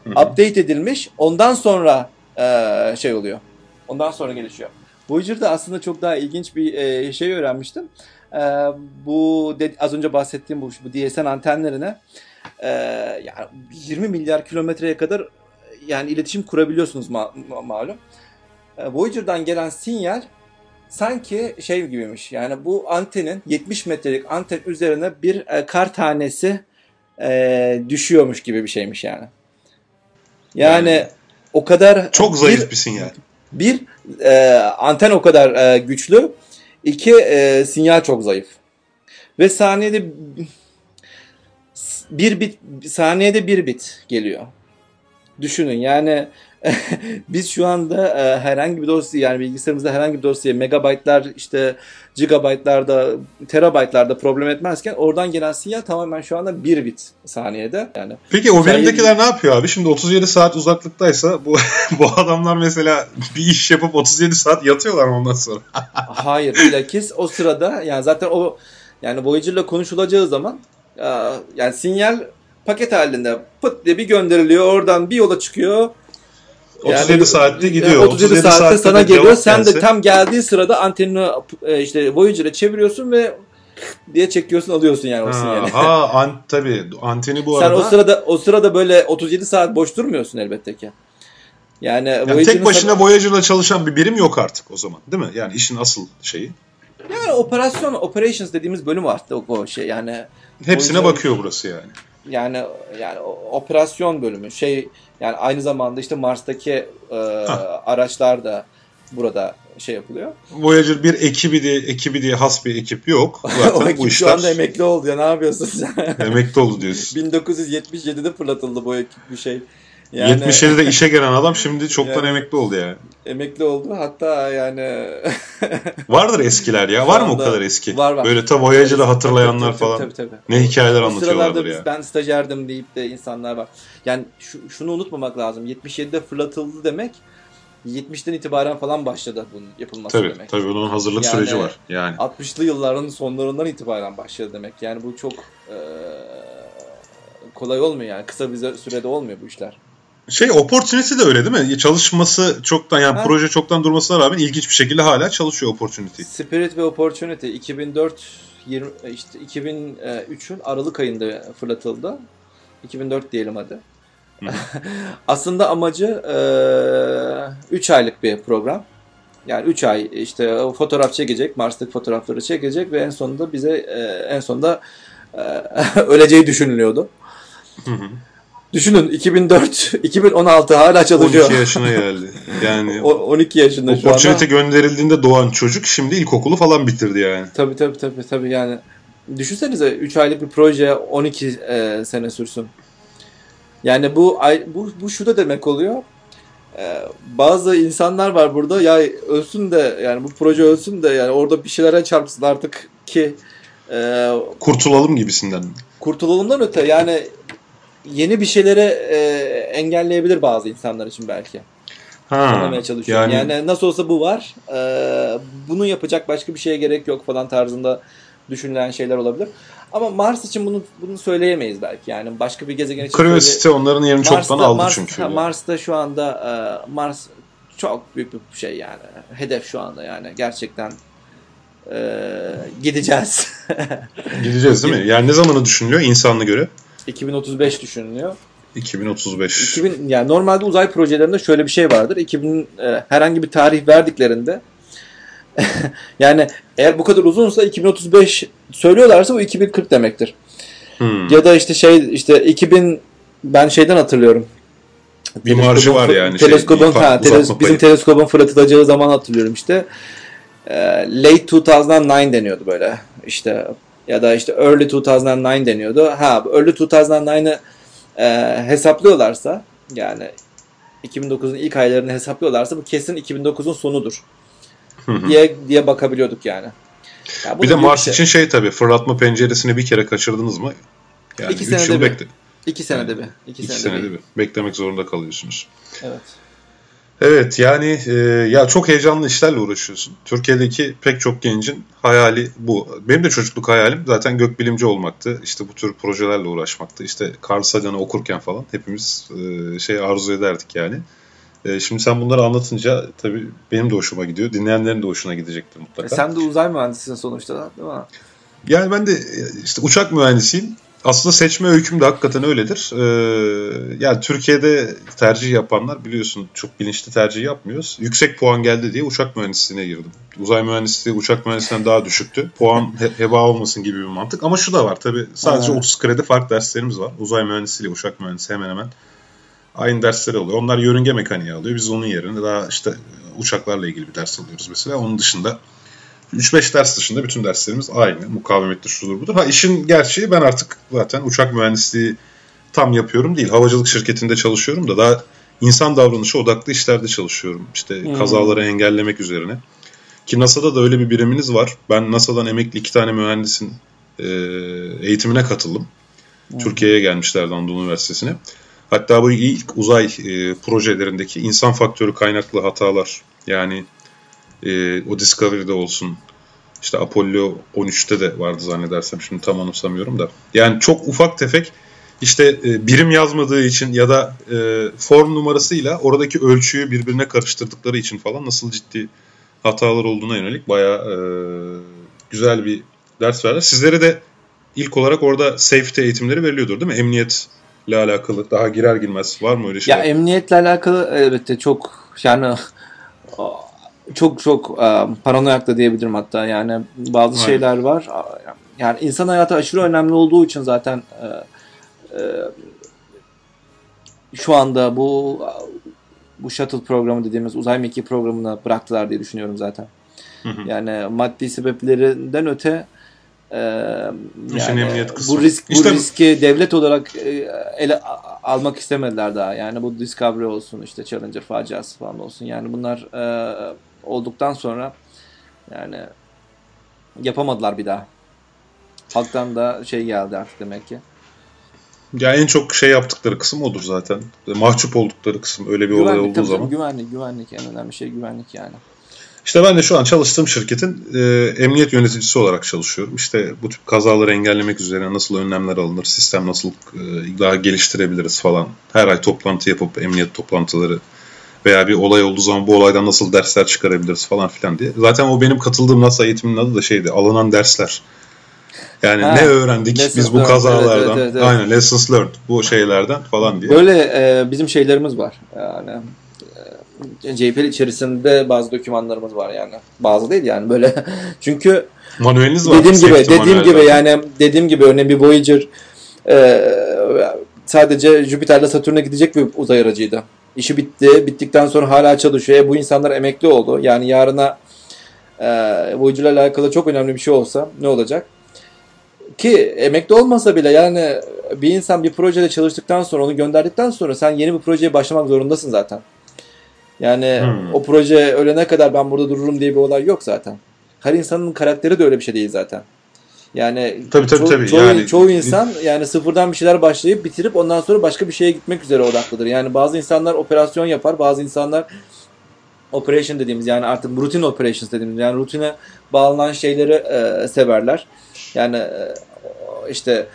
Hı hı. Update edilmiş. Ondan sonra e, şey oluyor. Ondan sonra gelişiyor. Voyager'da aslında çok daha ilginç bir e, şey öğrenmiştim. E, bu de, az önce bahsettiğim bu, bu DSN antenlerine e, yani 20 milyar kilometreye kadar yani iletişim kurabiliyorsunuz ma- ma- malum. E, Voyager'dan gelen sinyal sanki şey gibiymiş. Yani bu antenin 70 metrelik anten üzerine bir e, kar tanesi e, düşüyormuş gibi bir şeymiş yani. Yani, yani o kadar
çok zayıf bir, bir sinyal.
Bir e, anten o kadar e, güçlü. İki e, sinyal çok zayıf. Ve saniyede bir bit saniyede bir bit geliyor. Düşünün yani biz şu anda e, herhangi bir dosya yani bilgisayarımızda herhangi bir dosyayı megabaytlar işte gigabaytlarda terabaytlarda problem etmezken oradan gelen sinyal tamamen şu anda 1 bit saniyede. Yani
Peki o birimdekiler ne yapıyor abi? Şimdi 37 saat uzaklıktaysa bu bu adamlar mesela bir iş yapıp 37 saat yatıyorlar mı ondan sonra?
Hayır bilakis o sırada yani zaten o yani Voyager'la konuşulacağı zaman e, yani sinyal paket halinde pıt diye bir gönderiliyor oradan bir yola çıkıyor
37 yani, saatte gidiyor.
37, 37 saatte, saatte sana geliyor. Sen de tam geldiği sırada antenini e, işte Voyager'e çeviriyorsun ve diye çekiyorsun alıyorsun yani o sinyali.
Ha, an, tabii anteni bu
Sen arada. Sen o sırada o sırada böyle 37 saat boş durmuyorsun elbette ki.
Yani, yani tek başına. Voyager'la çalışan bir birim yok artık o zaman değil mi? Yani işin asıl şeyi.
Yani operasyon operations dediğimiz bölüm var o, o şey yani.
Hepsine Voyager, bakıyor burası yani.
Yani yani operasyon bölümü şey yani aynı zamanda işte Mars'taki e, araçlar da burada şey yapılıyor.
Voyager bir ekibi diye ekibi diye has bir ekip yok.
Zaten o ekip bu işler... şu anda emekli oldu ya ne yapıyorsun sen?
emekli oldu diyorsun.
1977'de fırlatıldı bu ekip bir şey.
Yani... 77'de işe gelen adam şimdi çoktan yani, emekli oldu yani.
Emekli oldu hatta yani.
Vardır eskiler ya. Var mı o kadar eski? Var var. Böyle tam Voyager'ı hatırlayanlar tabii, falan. Tabii, tabii, tabii. Ne hikayeler o anlatıyorlardır ya.
Ben stajyerdim deyip de insanlar var. Yani şu, şunu unutmamak lazım. 77'de fırlatıldı demek 70'ten itibaren falan başladı bunun yapılması
tabii,
demek.
Tabii bunun hazırlık yani, süreci var. Yani
60'lı yılların sonlarından itibaren başladı demek. Yani bu çok e, kolay olmuyor yani. Kısa bir sürede olmuyor bu işler.
Şey Opportunity de öyle değil mi? Çalışması çoktan yani ha. proje çoktan durmasına rağmen ilginç bir şekilde hala çalışıyor Opportunity.
Spirit ve Opportunity 2004 20, işte 2003'ün Aralık ayında fırlatıldı. 2004 diyelim hadi. Aslında amacı 3 e, aylık bir program. Yani 3 ay işte fotoğraf çekecek, Mars'taki fotoğrafları çekecek ve en sonunda bize e, en sonunda e, öleceği düşünülüyordu. Hı hı. Düşünün 2004, 2016 hala çalışıyor.
12 yaşına geldi. Yani
o, 12 yaşında
şu anda. Opportunity gönderildiğinde doğan çocuk şimdi ilkokulu falan bitirdi yani.
Tabii tabii tabii tabii yani. Düşünsenize 3 aylık bir proje 12 e, sene sürsün. Yani bu bu bu şu da demek oluyor. Ee, bazı insanlar var burada ya ölsün de yani bu proje ölsün de yani orada bir şeylere çarpsın artık ki
e, kurtulalım gibisinden.
Kurtulalımdan öte yani yeni bir şeylere e, engelleyebilir bazı insanlar için belki.
Ha,
anlamaya çalışıyorum.
yani-
Yani, nasıl olsa bu var. Ee, bunu yapacak başka bir şeye gerek yok falan tarzında düşünülen şeyler olabilir. Ama Mars için bunu bunu söyleyemeyiz belki. Yani başka bir gezegen için söyle-
Curiosity onların yerini çoktan aldı
Mars-
çünkü.
ha, Mars'ta şu anda e, Mars çok büyük bir şey yani. Hedef şu anda yani. Gerçekten e, gideceğiz.
Gideceğiz değil mi? Yani ne zamanı düşünülüyor insanla göre?
2035 düşünülüyor.
2035.
2000 yani normalde uzay projelerinde şöyle bir şey vardır. 2000 e, herhangi bir tarih verdiklerinde yani eğer bu kadar uzunsa 2035 söylüyorlarsa bu 2040 demektir.
Hmm.
Ya da işte şey işte 2000 ben şeyden hatırlıyorum.
Bir marjı var yani. şey,
Teleskobun,
bir
ha, teles-
payı.
bizim teleskobun fırlatılacağı zaman hatırlıyorum işte. Ee, late 2009 deniyordu böyle. İşte ya da işte early 2009 deniyordu. Ha early 2009'ı e, hesaplıyorlarsa yani 2009'un ilk aylarını hesaplıyorlarsa bu kesin 2009'un sonudur
Hı hı.
diye diye bakabiliyorduk yani. Ya bu
Bir de Mars
şey.
için şey tabii fırlatma penceresini bir kere kaçırdınız mı? Yani
İki
3
senede
yıl
bir.
bekle.
iki senede bir. İki,
2
senede,
senede
bir.
bir. Beklemek zorunda kalıyorsunuz.
Evet.
Evet yani e, ya çok heyecanlı işlerle uğraşıyorsun. Türkiye'deki pek çok gencin hayali bu. Benim de çocukluk hayalim zaten gökbilimci olmaktı. İşte bu tür projelerle uğraşmaktı. İşte Carl Sagan'ı okurken falan hepimiz e, şey arzu ederdik yani. E, şimdi sen bunları anlatınca tabii benim de hoşuma gidiyor. Dinleyenlerin de hoşuna gidecektir
E
mutlaka.
sen de uzay mühendisisin sonuçta değil mi?
Yani ben de e, işte uçak mühendisiyim. Aslında seçme öyküm de hakikaten öyledir. Ee, yani Türkiye'de tercih yapanlar biliyorsun çok bilinçli tercih yapmıyoruz. Yüksek puan geldi diye uçak mühendisliğine girdim. Uzay mühendisliği uçak mühendisliğinden daha düşüktü. Puan he- heba olmasın gibi bir mantık. Ama şu da var tabii sadece
Ha.
30 kredi fark derslerimiz var. Uzay mühendisliği, uçak mühendisi hemen hemen aynı dersleri alıyor. Onlar yörünge mekaniği alıyor. Biz onun yerine daha işte uçaklarla ilgili bir ders alıyoruz mesela. Onun dışında 3-5 ders dışında bütün derslerimiz aynı. Mukavemettir, şudur budur. Ha işin gerçeği ben artık zaten uçak mühendisliği tam yapıyorum değil. Havacılık şirketinde çalışıyorum da daha insan davranışı odaklı işlerde çalışıyorum. İşte
Hmm.
kazaları engellemek üzerine. Ki NASA'da da öyle bir biriminiz var. Ben NASA'dan emekli iki tane mühendisin e, eğitimine katıldım. Türkiye'ye gelmişlerdi Anadolu Üniversitesi'ne. Hatta bu ilk uzay e, projelerindeki insan faktörü kaynaklı hatalar yani e, o Discovery'de olsun işte Apollo 13'te de vardı zannedersem şimdi tam anımsamıyorum da. Yani çok ufak tefek işte e, birim yazmadığı için ya da e, form numarasıyla oradaki ölçüyü birbirine karıştırdıkları için falan nasıl ciddi hatalar olduğuna yönelik bayağı e, güzel bir ders verdiler. Sizlere de ilk olarak orada safety eğitimleri veriliyordur değil mi? Emniyetle alakalı daha girer girmez var mı öyle
Ya
şeyler?
emniyetle alakalı elbette çok yani çok çok e, paranoyak da diyebilirim hatta yani bazı
Aynen.
şeyler var. Yani insan hayatı aşırı önemli olduğu için zaten e, e, şu anda bu bu shuttle programı dediğimiz uzay mekiği programını bıraktılar diye düşünüyorum zaten.
Hı hı.
Yani maddi sebeplerinden öte e, yani bu risk bu
İşte-
riski devlet olarak e, ele almak istemediler daha. Yani bu Discovery olsun işte Challenger faciası falan olsun. Yani bunlar e, olduktan sonra yani yapamadılar bir daha. Halktan da şey geldi artık demek ki.
Ya en çok şey yaptıkları kısım odur zaten. Mahcup oldukları kısım öyle bir olay
Güvenlik
olduğu
tabii
zaman.
güvenlik güvenlik en önemli şey güvenlik yani.
İşte ben de şu an çalıştığım şirketin e, emniyet yöneticisi olarak çalışıyorum. İşte bu tip kazaları engellemek üzere nasıl önlemler alınır, sistem nasıl e, daha geliştirebiliriz falan. Her ay toplantı yapıp emniyet toplantıları veya bir olay olduğu zaman bu olaydan nasıl dersler çıkarabiliriz falan filan diye. Zaten o benim katıldığım NASA eğitiminin adı da şeydi, alınan dersler. Yani
Ha,
ne öğrendik biz bu
learned,
kazalardan?
evet, evet, evet.
Aynen lessons learned bu şeylerden falan diye.
Böyle e, bizim şeylerimiz var. Yani e, JPL içerisinde bazı dokümanlarımız var yani. Bazı değil yani böyle. Çünkü
Manueliniz var.
dediğim gibi dediğim gibi yani dediğim gibi örneğin bir Voyager e, sadece Jüpiter'le Satürn'e gidecek bir uzay aracıydı. İşi bitti. Bittikten sonra hala çalışıyor. E, bu insanlar emekli oldu. Yani yarına e, Voyager'la alakalı çok önemli bir şey olsa ne olacak? Ki emekli olmasa bile yani bir insan bir projede çalıştıktan sonra onu gönderdikten sonra sen yeni bir projeye başlamak zorundasın zaten. Yani
Hmm.
o proje ölene kadar ben burada dururum diye bir olay yok zaten. Her insanın karakteri de öyle bir şey değil zaten. Yani
Tabii, tabii,
ço-
tabii.
çoğu,
Yani-
çoğu insan yani sıfırdan bir şeyler başlayıp bitirip ondan sonra başka bir şeye gitmek üzere odaklıdır. Yani bazı insanlar operasyon yapar, bazı insanlar operation dediğimiz yani artık rutin operations dediğimiz yani rutine bağlanan şeyleri e, severler. Yani e, işte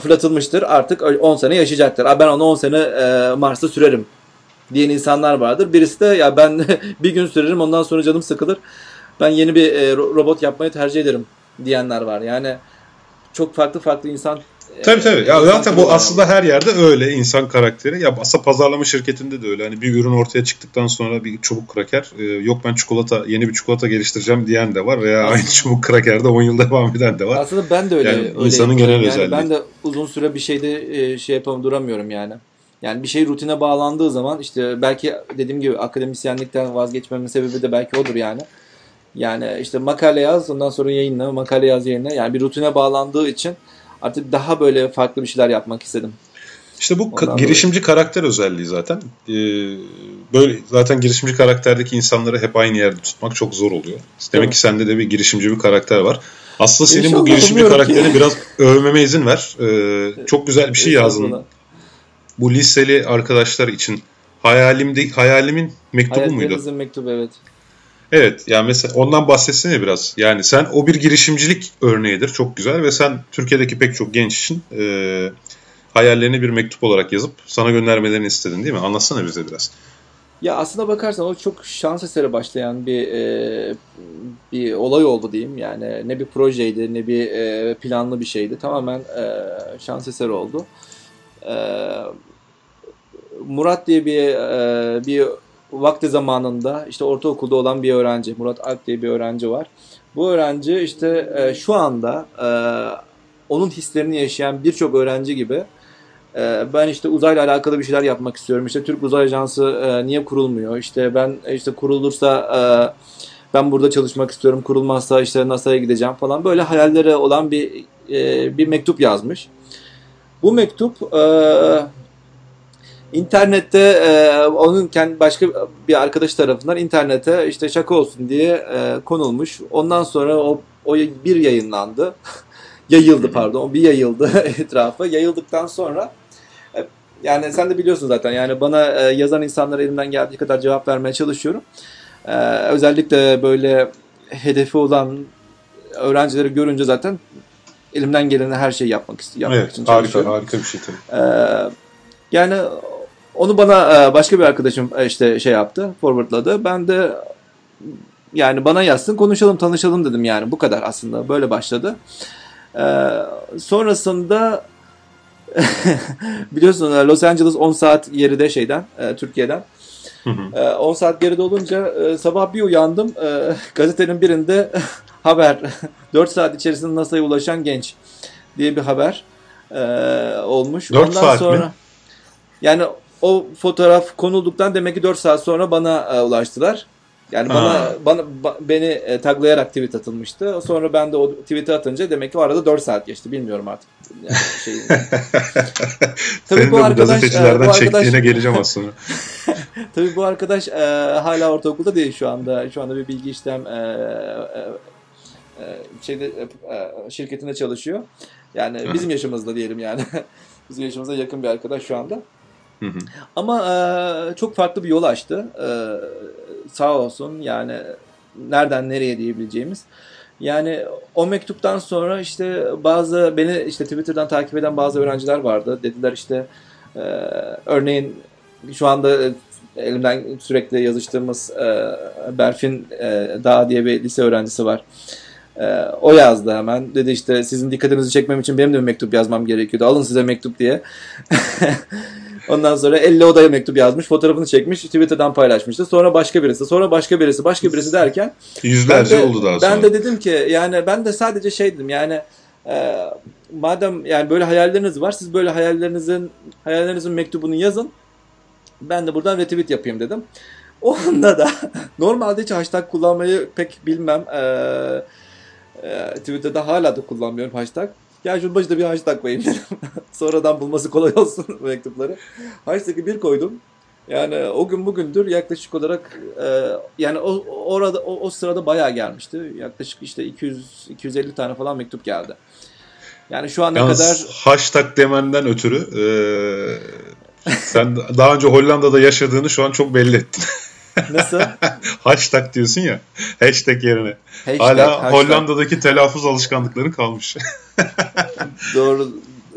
fırlatılmıştır artık 10 sene yaşayacaktır. Ben onu 10 sene e, Mars'ta sürerim diyen insanlar vardır. Birisi de ya ben bir gün sürerim ondan sonra canım sıkılır. Ben yeni bir e, robot yapmayı tercih ederim diyenler var. Yani çok farklı farklı insan
Tabii tabii. Ya zaten bu aslında her yerde öyle insan karakteri. Ya aslında pazarlama şirketinde de öyle. Hani bir ürün ortaya çıktıktan sonra bir çubuk kraker e, yok ben çikolata yeni bir çikolata geliştireceğim diyen de var veya aynı çubuk krakerde 10 yıl devam eden de var.
Aslında ben de öyle. Yani öyle
insanın genel yani özelliği.
Ben de uzun süre bir şeyde e, şey yapamam duramıyorum yani. Yani bir şey rutine bağlandığı zaman işte belki dediğim gibi akademisyenlikten vazgeçmemin sebebi de belki odur yani. Yani işte makale yaz ondan sonra yayınla makale yaz yayınla yani bir rutine bağlandığı için artık daha böyle farklı bir şeyler yapmak istedim.
İşte bu ka- girişimci karakter özelliği zaten. Ee, böyle zaten girişimci karakterdeki insanları hep aynı yerde tutmak çok zor oluyor. Demek Değil ki sende de bir girişimci bir karakter var. Aslında senin İnşallah bu girişimci karakterini ki. biraz övmeme izin ver. Ee, çok güzel bir şey yazdın. Bu liseli arkadaşlar için hayalimde hayalimin mektubu muydu?
mektubu evet.
Evet yani mesela ondan bahsetsene biraz. Yani sen o bir girişimcilik örneğidir. Çok güzel ve sen Türkiye'deki pek çok genç için e, hayallerini bir mektup olarak yazıp sana göndermelerini istedin değil mi? Anlatsana bize biraz.
Ya aslında bakarsan o çok şans eseri başlayan bir e, bir olay oldu diyeyim. Yani ne bir projeydi ne bir e, planlı bir şeydi. Tamamen e, şans eseri oldu. E, Murat diye bir e, bir vakti zamanında işte ortaokulda olan bir öğrenci, Murat Alp diye bir öğrenci var. Bu öğrenci işte e, şu anda e, onun hislerini yaşayan birçok öğrenci gibi e, ben işte uzayla alakalı bir şeyler yapmak istiyorum. İşte Türk Uzay Ajansı e, niye kurulmuyor? İşte ben işte kurulursa e, ben burada çalışmak istiyorum. Kurulmazsa işte NASA'ya gideceğim falan. Böyle hayalleri olan bir e, bir mektup yazmış. Bu mektup e, İnternette e, onun kendi başka bir arkadaş tarafından internete işte şaka olsun diye e, konulmuş. Ondan sonra o, o bir yayınlandı. yayıldı pardon. Bir yayıldı etrafa. Yayıldıktan sonra e, yani sen de biliyorsun zaten yani bana e, yazan insanlara elimden geldiği kadar cevap vermeye çalışıyorum. E, özellikle böyle hedefi olan öğrencileri görünce zaten elimden geleni her şeyi yapmak, yapmak evet, için
çalışıyorum. Harika, harika bir şey tabii.
E, yani onu bana e, başka bir arkadaşım e, işte şey yaptı, forwardladı. Ben de yani bana yazsın konuşalım tanışalım dedim yani bu kadar aslında böyle başladı. Ee, sonrasında biliyorsun e, Los Angeles 10 saat geride şeyden Türkiye'den. Hı 10 saat geride olunca sabah bir uyandım gazetenin birinde haber 4 saat içerisinde NASA'ya ulaşan genç diye bir haber olmuş.
4 Ondan saat sonra, mi?
Yani o fotoğraf konulduktan demek ki 4 saat sonra bana e, ulaştılar. Yani ha. bana bana ba, beni e, taglayarak tweet atılmıştı. Sonra ben de o tweet'i atınca demek ki o arada 4 saat geçti. Bilmiyorum artık. Yani
şey, Tabii Senin bu de arkadaş, gazetecilerden e, bu arkadaş, çektiğine geleceğim aslında.
Tabii bu arkadaş e, hala ortaokulda değil şu anda. Şu anda bir bilgi işlem e, e, e şeyde e, şirketinde çalışıyor. Yani bizim yaşımızda diyelim yani. bizim yaşımıza yakın bir arkadaş şu anda. Ama e, çok farklı bir yol açtı. E, sağ olsun yani nereden nereye diyebileceğimiz. Yani o mektuptan sonra işte bazı beni işte Twitter'dan takip eden bazı öğrenciler vardı. Dediler işte e, örneğin şu anda elimden sürekli yazıştığımız e, Berfin e, Dağ diye bir lise öğrencisi var. E, o yazdı hemen. Dedi işte sizin dikkatinizi çekmem için benim de bir mektup yazmam gerekiyordu. Alın size mektup diye. Ondan sonra 50 odaya mektup yazmış, fotoğrafını çekmiş, Twitter'dan paylaşmıştı. Sonra başka birisi, sonra başka birisi, başka birisi derken
yüzlerce de, oldu daha
sonra. Ben de dedim ki yani ben de sadece şey dedim yani e, madem yani böyle hayalleriniz var, siz böyle hayallerinizin hayallerinizin mektubunu yazın. Ben de buradan retweet yapayım dedim. O anda da normalde hiç hashtag kullanmayı pek bilmem. Ee, e, Twitter'da hala da kullanmıyorum hashtag. Ya şunun başına bir hashtag koyayım dedim. Sonradan bulması kolay olsun mektupları. Hashtag'ı bir koydum. Yani o gün bugündür yaklaşık olarak e, yani o orada o, o sırada bayağı gelmişti. Yaklaşık işte 200 250 tane falan mektup geldi. Yani şu ana Yalnız kadar
hashtag demenden ötürü e, sen daha önce Hollanda'da yaşadığını şu an çok belli ettin.
Nasıl?
hashtag diyorsun ya. Hashtag yerine. Hashtag, Hala hashtag. Hollanda'daki telaffuz alışkanlıkları kalmış.
Doğru.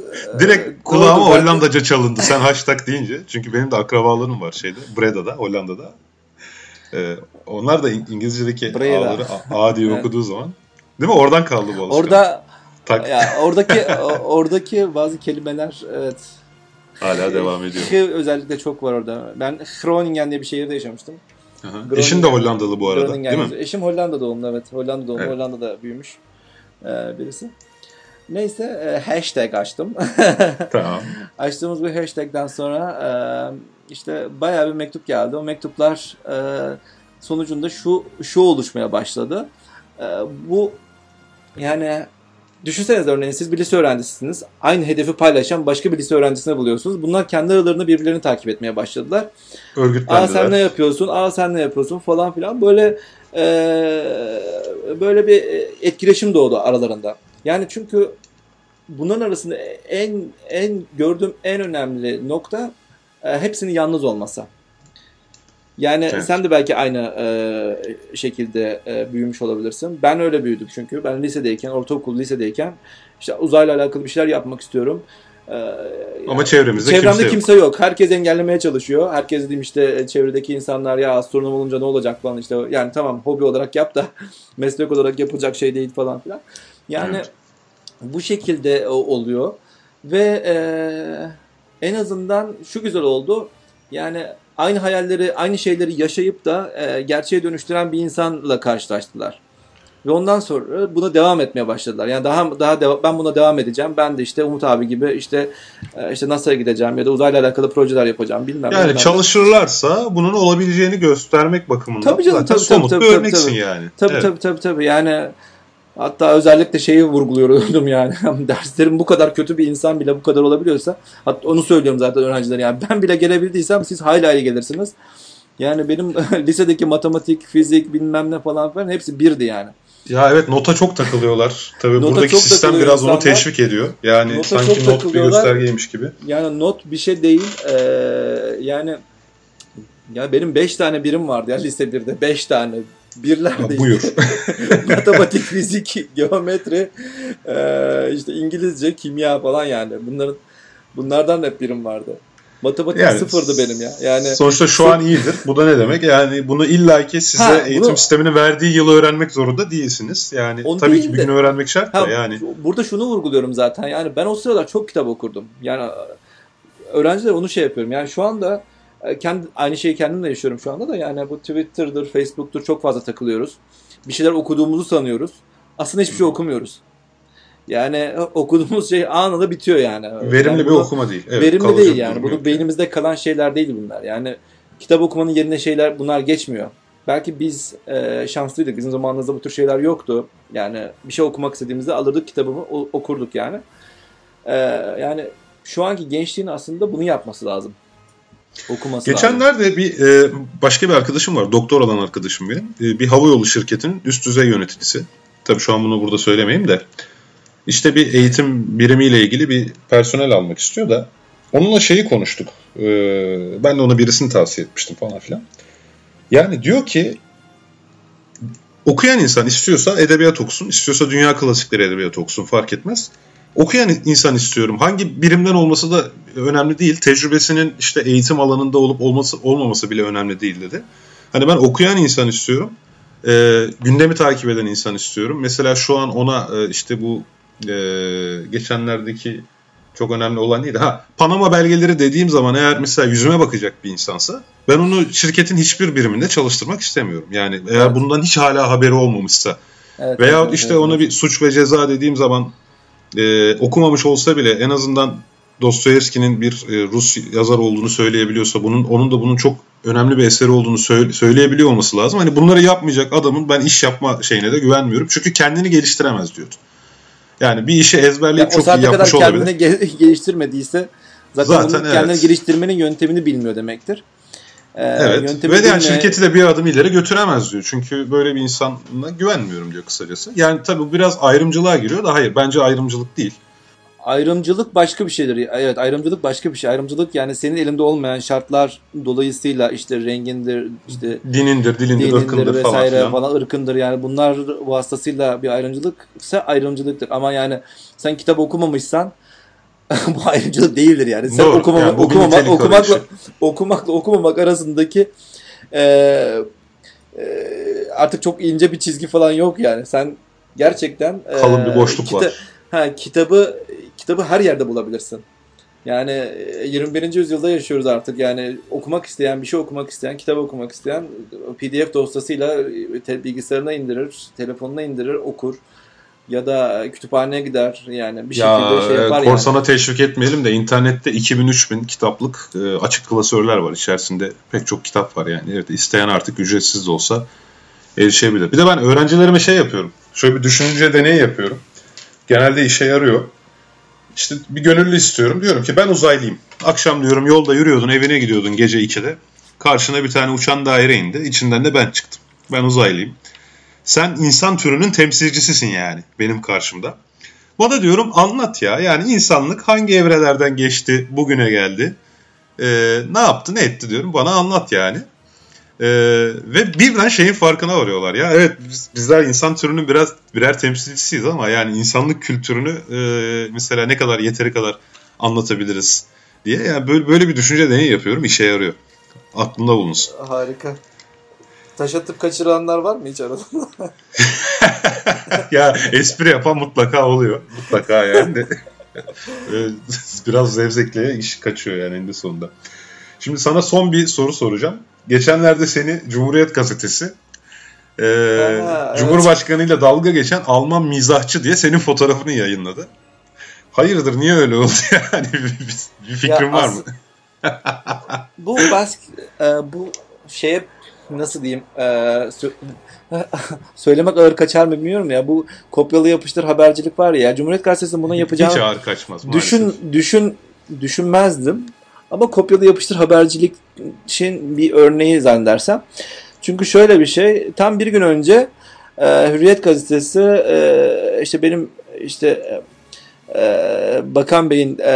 Direkt kulağıma Doğru, Hollandaca ben... çalındı sen hashtag deyince. Çünkü benim de akrabalarım var şeyde. Breda'da, Hollanda'da. Ee, onlar da İngilizce'deki Breda. A'ları A diye okuduğu zaman. Değil mi? Oradan kaldı bu alışkanlık.
Orada Tak. Ya oradaki oradaki bazı kelimeler evet.
Hala devam ediyor.
H özellikle çok var orada. Ben Groningen diye bir şehirde yaşamıştım.
Aha. Eşin de Hollandalı bu arada Groningen, değil mi?
Eşim Hollanda doğumlu evet. Hollanda doğumlu. Evet. Hollanda'da büyümüş ee, birisi. Neyse e, hashtag açtım.
tamam.
Açtığımız bu hashtag'den sonra e, işte bayağı bir mektup geldi. O mektuplar e, sonucunda şu şu oluşmaya başladı. E, bu yani Düşünsenize örneğin siz bir lise öğrencisisiniz. Aynı hedefi paylaşan başka bir lise öğrencisini buluyorsunuz. Bunlar kendi aralarında birbirlerini takip etmeye başladılar.
Örgütlendiler.
Aa sen ne yapıyorsun? Aa sen ne yapıyorsun? Falan filan. Böyle e, böyle bir etkileşim doğdu aralarında. Yani çünkü bunların arasında en en gördüğüm en önemli nokta e, hepsinin yalnız olması. Yani evet. sen de belki aynı e, şekilde e, büyümüş olabilirsin. Ben öyle büyüdüm çünkü. Ben lisedeyken, ortaokul lisedeyken işte uzayla alakalı bir şeyler yapmak istiyorum.
Ee, Ama çevremizde
çevremde kimse,
kimse
yok. yok. Herkes engellemeye çalışıyor. Herkes diyeyim işte çevredeki insanlar ya astronom olunca ne olacak falan işte. Yani tamam hobi olarak yap da meslek olarak yapılacak şey değil falan filan. Yani evet. bu şekilde oluyor. Ve e, en azından şu güzel oldu. Yani aynı hayalleri, aynı şeyleri yaşayıp da e, gerçeğe dönüştüren bir insanla karşılaştılar. Ve ondan sonra buna devam etmeye başladılar. Yani daha daha deva- ben buna devam edeceğim. Ben de işte Umut abi gibi işte e, işte NASA'ya gideceğim ya da uzayla alakalı projeler yapacağım bilmem.
Yani bilmem çalışırlarsa bunun olabileceğini göstermek bakımından
tabii canım,
zaten
tabii,
somut
tabii,
bir
tabii,
örneksin
tabii.
yani.
Tabii evet. tabii tabii tabii. Yani Hatta özellikle şeyi vurguluyordum yani. Derslerim bu kadar kötü bir insan bile bu kadar olabiliyorsa. Hatta onu söylüyorum zaten öğrencilere. Yani ben bile gelebildiysem siz hayli hayli gelirsiniz. Yani benim lisedeki matematik, fizik bilmem ne falan filan hepsi birdi yani.
Ya evet nota çok takılıyorlar. Tabii nota buradaki sistem biraz insanlar. onu teşvik ediyor. Yani nota sanki not bir göstergeymiş gibi.
Yani not bir şey değil. Ee, yani ya benim 5 tane birim vardı ya lise 1'de. 5 tane birler
de Buyur.
matematik, fizik, geometri, e, işte İngilizce, kimya falan yani. Bunların bunlardan hep birim vardı. Matematik yani, sıfırdı benim ya. Yani
sonuçta şu an iyidir. Bu da ne demek? Yani bunu illaki size ha, eğitim bunu, sisteminin verdiği yılı öğrenmek zorunda değilsiniz. Yani tabii ki bir gün öğrenmek şart ha, da yani.
Burada şunu vurguluyorum zaten. Yani ben o sıralar çok kitap okurdum. Yani öğrenciler onu şey yapıyorum. Yani şu anda kendi, aynı şeyi kendim de yaşıyorum şu anda da yani bu Twitter'dır, Facebook'tur çok fazla takılıyoruz. Bir şeyler okuduğumuzu sanıyoruz. Aslında hiçbir şey okumuyoruz. Yani e, okuduğumuz şey anında bitiyor yani.
Verimli
yani
bir okuma değil.
Evet, verimli değil yani. Bunu beynimizde kalan şeyler değil bunlar. Yani kitap okumanın yerine şeyler bunlar geçmiyor. Belki biz e, şanslıydık. Bizim zamanımızda bu tür şeyler yoktu. Yani bir şey okumak istediğimizde alırdık kitabımı okurduk yani. E, yani şu anki gençliğin aslında bunu yapması lazım.
Okuması Geçenlerde lazım. bir e, başka bir arkadaşım var. Doktor olan arkadaşım benim. E, bir havayolu şirketinin üst düzey yöneticisi. Tabii şu an bunu burada söylemeyeyim de. İşte bir eğitim birimiyle ilgili bir personel almak istiyor da onunla şeyi konuştuk. E, ben de ona birisini tavsiye etmiştim falan filan. Yani diyor ki okuyan insan istiyorsa edebiyat okusun, istiyorsa dünya klasikleri edebiyat okusun fark etmez okuyan insan istiyorum. Hangi birimden olması da önemli değil. Tecrübesinin işte eğitim alanında olup olması olmaması bile önemli değil dedi. Hani ben okuyan insan istiyorum. E, gündemi takip eden insan istiyorum. Mesela şu an ona e, işte bu e, geçenlerdeki çok önemli olan neydi? Ha, Panama belgeleri dediğim zaman eğer mesela yüzüme bakacak bir insansa ben onu şirketin hiçbir biriminde çalıştırmak istemiyorum. Yani eğer evet. bundan hiç hala haberi olmamışsa evet, veya evet, işte evet, ona bir suç ve ceza dediğim zaman e, okumamış olsa bile en azından Dostoyevski'nin bir e, Rus yazar olduğunu söyleyebiliyorsa bunun onun da bunun çok önemli bir eseri olduğunu söyle, söyleyebiliyor olması lazım. Hani bunları yapmayacak adamın ben iş yapma şeyine de güvenmiyorum. Çünkü kendini geliştiremez diyordu. Yani bir işi ezberleyip yani çok iyi yapmış olabilir. O
kadar kendini geliştirmediyse zaten, zaten evet. kendini geliştirmenin yöntemini bilmiyor demektir.
Ee, evet. Ve yani şirketi de bir adım ileri götüremez diyor. Çünkü böyle bir insanla güvenmiyorum diyor kısacası. Yani tabii biraz ayrımcılığa giriyor da hayır bence ayrımcılık değil.
ayrımcılık başka bir şeydir. Evet ayrımcılık başka bir şey. Ayrımcılık yani senin elinde olmayan şartlar dolayısıyla işte rengindir, işte
dinindir, dilindir, dinindir ırkındır
vesaire
falan,
falan ırkındır. Yani bunlar vasıtasıyla bir ayrımcılıksa ayrımcılıktır. Ama yani sen kitap okumamışsan bu ayrımcılık değildir yani. Sen Doğru, okumama, yani okumamak, okumakla, okumakla okumamak arasındaki e, e, artık çok ince bir çizgi falan yok yani. Sen gerçekten
kalın bir boşluk kita- var.
Ha, kitabı kitabı her yerde bulabilirsin. Yani 21. E, yüzyılda yaşıyoruz artık. Yani okumak isteyen, bir şey okumak isteyen, kitap okumak isteyen PDF dosyasıyla e, bilgisayarına indirir, telefonuna indirir, okur. Ya da kütüphaneye gider yani bir ya, şekilde şey yapar
korsana
yani.
teşvik etmeyelim de internette 2000-3000 kitaplık e, açık klasörler var. İçerisinde pek çok kitap var yani. Evet isteyen artık ücretsiz de olsa erişebilir. Bir de ben öğrencilerime şey yapıyorum. Şöyle bir düşünce deneyi yapıyorum. Genelde işe yarıyor. İşte bir gönüllü istiyorum. Diyorum ki ben uzaylıyım. Akşam diyorum yolda yürüyordun evine gidiyordun gece 2'de. Karşına bir tane uçan daire indi. İçinden de ben çıktım. Ben uzaylıyım. Sen insan türünün temsilcisisin yani benim karşımda. Bana diyorum anlat ya. Yani insanlık hangi evrelerden geçti bugüne geldi. Ee, ne yaptı ne etti diyorum. Bana anlat yani. Ee, ve birden şeyin farkına varıyorlar ya. Evet biz, bizler insan türünün biraz birer temsilcisiyiz ama yani insanlık kültürünü e, mesela ne kadar yeteri kadar anlatabiliriz diye. Yani böyle, böyle bir düşünce deneyi yapıyorum. işe yarıyor. Aklında bulunsun.
Harika. Taş atıp kaçıranlar var mı hiç arada?
ya espri yapan mutlaka oluyor. Mutlaka yani. Biraz zevzekliğe iş kaçıyor yani eninde sonunda. Şimdi sana son bir soru soracağım. Geçenlerde seni Cumhuriyet Gazetesi e, Aha, Cumhurbaşkanı ile dalga geçen Alman mizahçı diye senin fotoğrafını yayınladı. Hayırdır niye öyle oldu yani bir, bir fikrin ya var mı?
bu bask e, bu şeye nasıl diyeyim e, sö söylemek ağır kaçar mı bilmiyorum ya bu kopyalı yapıştır habercilik var ya Cumhuriyet Gazetesi'nin bunu yapacağını
hiç ağır kaçmaz
maalesef. düşün düşün düşünmezdim ama kopyalı yapıştır habercilik için bir örneği zannedersem. Çünkü şöyle bir şey, tam bir gün önce e, Hürriyet gazetesi e, işte benim işte e, Bakan Bey'in e,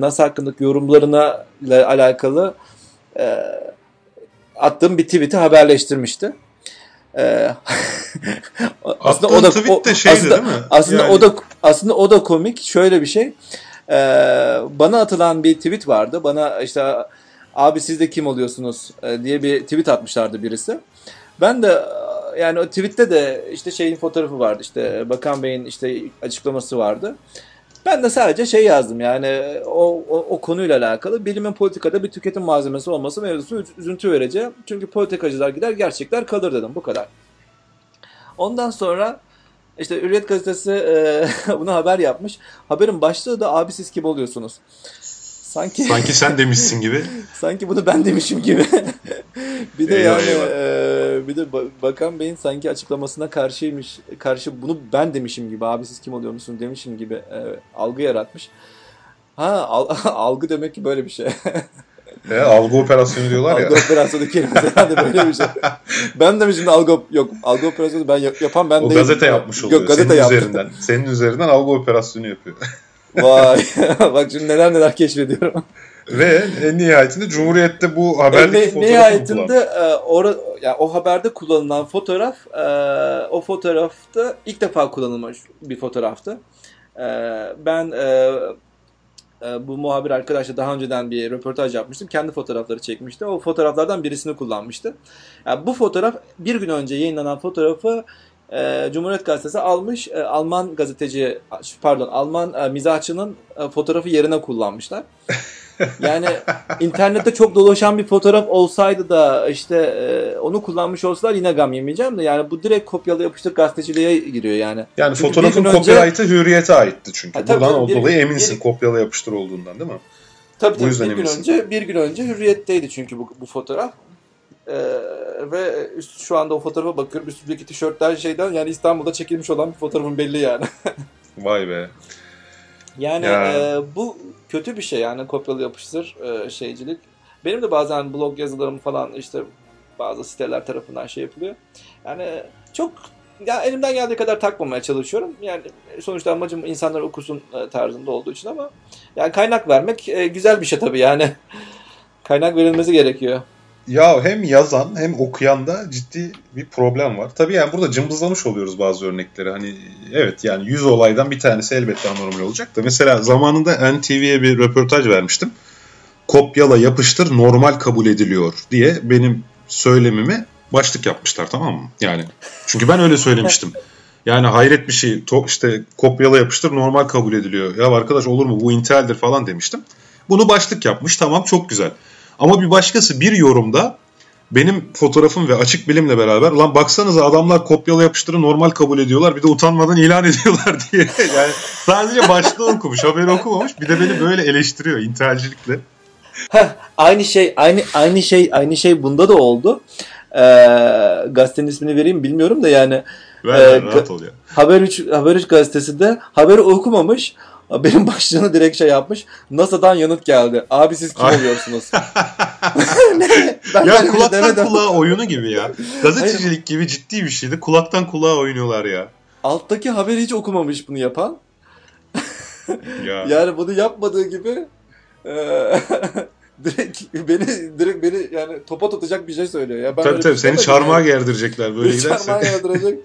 NASA hakkındaki yorumlarına ile alakalı e, attığım bir tweet'i haberleştirmişti. Ee,
aslında o da de şeydi,
aslında,
değil mi?
Aslında yani... o da aslında o da komik. Şöyle bir şey. Ee, bana atılan bir tweet vardı. Bana işte abi siz de kim oluyorsunuz e, diye bir tweet atmışlardı birisi. Ben de yani o tweette de işte şeyin fotoğrafı vardı işte Bakan Bey'in işte açıklaması vardı. Ben de sadece şey yazdım yani o, o, o konuyla alakalı bilimin politikada bir tüketim malzemesi olması mevzusu üzüntü verici. Çünkü politikacılar gider gerçekler kalır dedim bu kadar. Ondan sonra işte Hürriyet gazetesi e, bunu haber yapmış. Haberin başlığı da abi siz kim oluyorsunuz?
Sanki sanki sen demişsin gibi.
sanki bunu ben demişim gibi. bir de eyvah, yani eyvah. E, bir de Bakan Bey'in sanki açıklamasına karşıymış. Karşı bunu ben demişim gibi. Abi siz kim oluyor musunuz demişim gibi e, algı yaratmış. Ha al, algı demek ki böyle bir şey.
E, algı operasyonu diyorlar
ya.
Algı
operasyonu kelimesi herhalde böyle bir şey. Ben de şimdi algı yok algı operasyonu ben yapan ben
o
değilim.
gazete yapmış oluyor. Yok gazete senin yaptı. üzerinden. Senin üzerinden algı operasyonu yapıyor.
Vay bak şimdi neler neler keşfediyorum.
Ve en nihayetinde Cumhuriyet'te bu haberdeki
fotoğrafı nihayetinde e, or, yani o haberde kullanılan fotoğraf e, o fotoğrafta ilk defa kullanılmış bir fotoğraftı. E, ben e, e, bu muhabir arkadaşla daha önceden bir röportaj yapmıştım. Kendi fotoğrafları çekmişti. O fotoğraflardan birisini kullanmıştı. Yani bu fotoğraf bir gün önce yayınlanan fotoğrafı e, Cumhuriyet Gazetesi almış. E, Alman gazeteci pardon Alman e, mizahçının e, fotoğrafı yerine kullanmışlar. Yani internette çok dolaşan bir fotoğraf olsaydı da işte e, onu kullanmış olsalar yine gam yemeyeceğim de yani bu direkt kopyalı yapıştır gazeteciliğe giriyor yani.
Yani çünkü fotoğrafın copyright'ı önce... hürriyete aitti çünkü. Ha, Buradan o dolayı eminsin bir, kopyalı yapıştır olduğundan değil mi?
Tabii tabii bir gün önce bir gün önce hürriyetteydi çünkü bu, bu fotoğraf. Ee, ve üst, şu anda o fotoğrafa bakıyorum. Üstündeki tişörtler şeyden yani İstanbul'da çekilmiş olan bir fotoğrafın belli yani.
Vay be.
Yani ya. e, bu kötü bir şey yani kopyalı yapıştır e, şeycilik. Benim de bazen blog yazılarım falan işte bazı siteler tarafından şey yapılıyor. Yani çok ya elimden geldiği kadar takmamaya çalışıyorum. Yani sonuçta amacım insanlar okusun e, tarzında olduğu için ama yani kaynak vermek e, güzel bir şey tabii yani. kaynak verilmesi gerekiyor.
Ya hem yazan hem okuyan da ciddi bir problem var. Tabii yani burada cımbızlamış oluyoruz bazı örnekleri. Hani evet yani 100 olaydan bir tanesi elbette anormal olacak da. Mesela zamanında NTV'ye bir röportaj vermiştim. Kopyala yapıştır normal kabul ediliyor diye benim söylemimi başlık yapmışlar tamam mı? Yani çünkü ben öyle söylemiştim. Yani hayret bir şey to, işte kopyala yapıştır normal kabul ediliyor. Ya arkadaş olur mu bu Intel'dir falan demiştim. Bunu başlık yapmış tamam çok güzel. Ama bir başkası bir yorumda benim fotoğrafım ve açık bilimle beraber lan baksanıza adamlar kopyala yapıştırı normal kabul ediyorlar bir de utanmadan ilan ediyorlar diye. Yani sadece başlığı okumuş haberi okumamış bir de beni böyle eleştiriyor intihalcilikle.
aynı şey aynı aynı şey aynı şey bunda da oldu. Ee, gazetenin ismini vereyim bilmiyorum da yani.
Ver, e, rahat ol ya.
Haber 3 Haber 3 gazetesinde haberi okumamış. Benim başlığını direkt şey yapmış. NASA'dan yanıt geldi. Abi siz kim oluyorsunuz?
ben ya şey kulaktan şey kulağa oyunu gibi ya. Gazetecilik Hayır. gibi ciddi bir şeydi. Kulaktan kulağa oynuyorlar ya.
Alttaki haberi hiç okumamış bunu yapan. ya. Yani bunu yapmadığı gibi e, direkt beni direkt beni yani topa tutacak bir şey söylüyor. Ya
ben tabii tabii şey seni çarmıha gerdirecekler böyle giderse.
Çarmıha gerdirecek.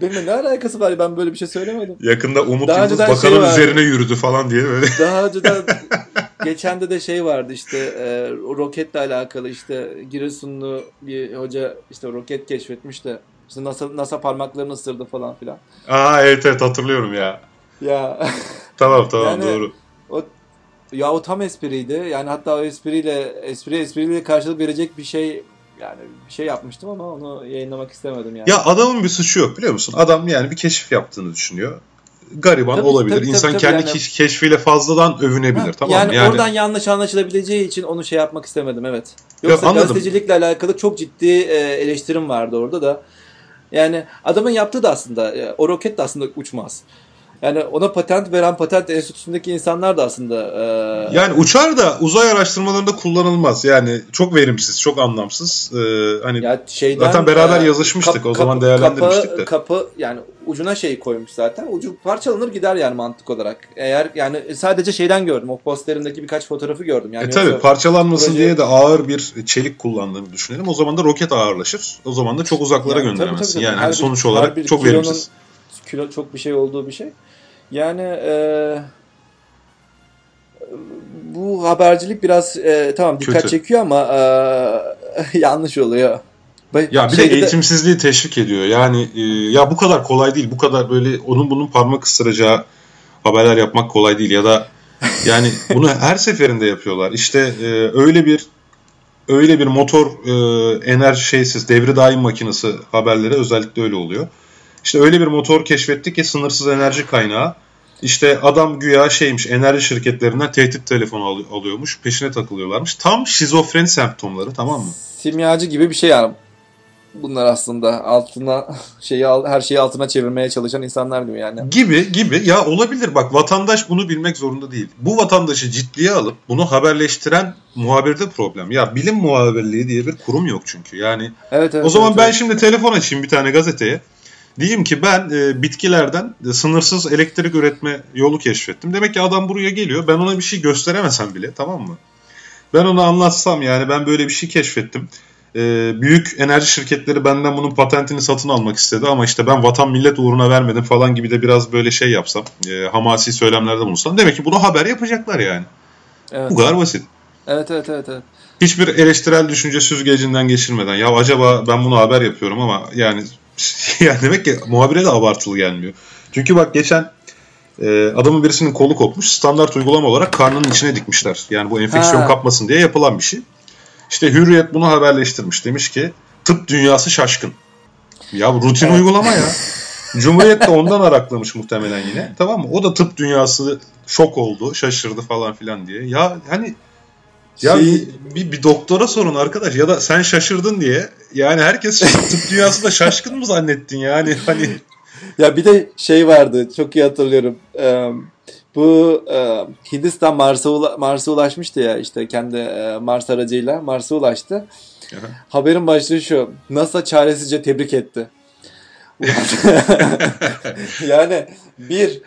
Benimle ne alakası var? Ben böyle bir şey söylemedim.
Yakında Umut Daha Yıldız bakanın şey üzerine yürüdü falan diye böyle.
Daha önceden geçende de şey vardı işte e, roketle alakalı işte Giresunlu bir hoca işte roket keşfetmiş de işte NASA, NASA parmaklarını ısırdı falan filan.
Aa evet evet hatırlıyorum ya.
Ya.
tamam tamam yani, doğru.
O, ya o tam espriydi. Yani hatta o espriyle espri espriyle karşılık verecek bir şey yani bir şey yapmıştım ama onu yayınlamak istemedim yani.
Ya adamın bir suçu yok biliyor musun? Adam yani bir keşif yaptığını düşünüyor. Gariban tabii, olabilir. Tabii, İnsan tabii, kendi yani, keşfiyle fazladan övünebilir ha, tamam
yani, yani oradan yanlış anlaşılabileceği için onu şey yapmak istemedim evet. Yoksa ya, gazetecilikle alakalı çok ciddi e, eleştirim vardı orada da. Yani adamın yaptığı da aslında e, o roket de aslında uçmaz. Yani ona patent veren patent enstitüsündeki insanlar da aslında...
E... Yani uçar da uzay araştırmalarında kullanılmaz. Yani çok verimsiz, çok anlamsız. Ee, hani ya şeyden, zaten beraber e, yazışmıştık. Kap, o zaman değerlendirmiştik
kapı,
de.
Kapı yani ucuna şey koymuş zaten. Ucu parçalanır gider yani mantık olarak. Eğer yani sadece şeyden gördüm. O posterindeki birkaç fotoğrafı gördüm. Yani
e tabi parçalanmasın proje... diye de ağır bir çelik kullandığını düşünelim. O zaman da roket ağırlaşır. O zaman da çok uzaklara yani, gönderemezsin. Tabii, tabii, tabii. Yani hani sonuç olarak çok verimsiz.
Kilo çok bir şey olduğu bir şey. Yani e, bu habercilik biraz e, tamam dikkat Kötü. çekiyor ama e, yanlış oluyor.
Ya bir de eğitimsizliği teşvik ediyor. Yani e, ya bu kadar kolay değil. Bu kadar böyle onun bunun parmak ısıracağı haberler yapmak kolay değil ya da yani bunu her seferinde yapıyorlar. İşte e, öyle bir öyle bir motor e, enerji şeysiz devri daim makinesi haberleri özellikle öyle oluyor. İşte öyle bir motor keşfettik ki sınırsız enerji kaynağı. İşte adam güya şeymiş enerji şirketlerinden tehdit telefonu al- alıyormuş. Peşine takılıyorlarmış. Tam şizofreni semptomları tamam mı?
Simyacı gibi bir şey yani. Bunlar aslında altına şeyi her şeyi altına çevirmeye çalışan insanlar gibi yani.
Gibi gibi ya olabilir bak vatandaş bunu bilmek zorunda değil. Bu vatandaşı ciddiye alıp bunu haberleştiren muhabirde problem. Ya bilim muhabirliği diye bir kurum yok çünkü. Yani evet, evet, o zaman evet, ben evet. şimdi telefon açayım bir tane gazeteye. Diyeyim ki ben e, bitkilerden e, sınırsız elektrik üretme yolu keşfettim. Demek ki adam buraya geliyor. Ben ona bir şey gösteremesem bile tamam mı? Ben ona anlatsam yani ben böyle bir şey keşfettim. E, büyük enerji şirketleri benden bunun patentini satın almak istedi ama işte ben vatan millet uğruna vermedim falan gibi de biraz böyle şey yapsam. E, hamasi söylemlerde bulunsam. Demek ki bunu haber yapacaklar yani. Evet. Bu kadar basit.
Evet evet evet. evet.
Hiçbir eleştirel düşünce süzgecinden geçirmeden ya acaba ben bunu haber yapıyorum ama yani yani demek ki muhabire de abartılı gelmiyor. Çünkü bak geçen e, adamın birisinin kolu kopmuş. Standart uygulama olarak karnının içine dikmişler. Yani bu enfeksiyon ha. kapmasın diye yapılan bir şey. İşte Hürriyet bunu haberleştirmiş. Demiş ki tıp dünyası şaşkın. Ya bu rutin uygulama ya. Cumhuriyet de ondan araklamış muhtemelen yine. Tamam mı? O da tıp dünyası şok oldu, şaşırdı falan filan diye. Ya hani ya şey... bir, bir doktora sorun arkadaş ya da sen şaşırdın diye yani herkes tıp dünyasında şaşkın mı zannettin yani hani
ya bir de şey vardı çok iyi hatırlıyorum bu Hindistan Mars'a ula, Mars'a ulaşmıştı ya işte kendi Mars aracıyla Mars'a ulaştı. Aha. Haberin başlığı şu NASA çaresizce tebrik etti. yani bir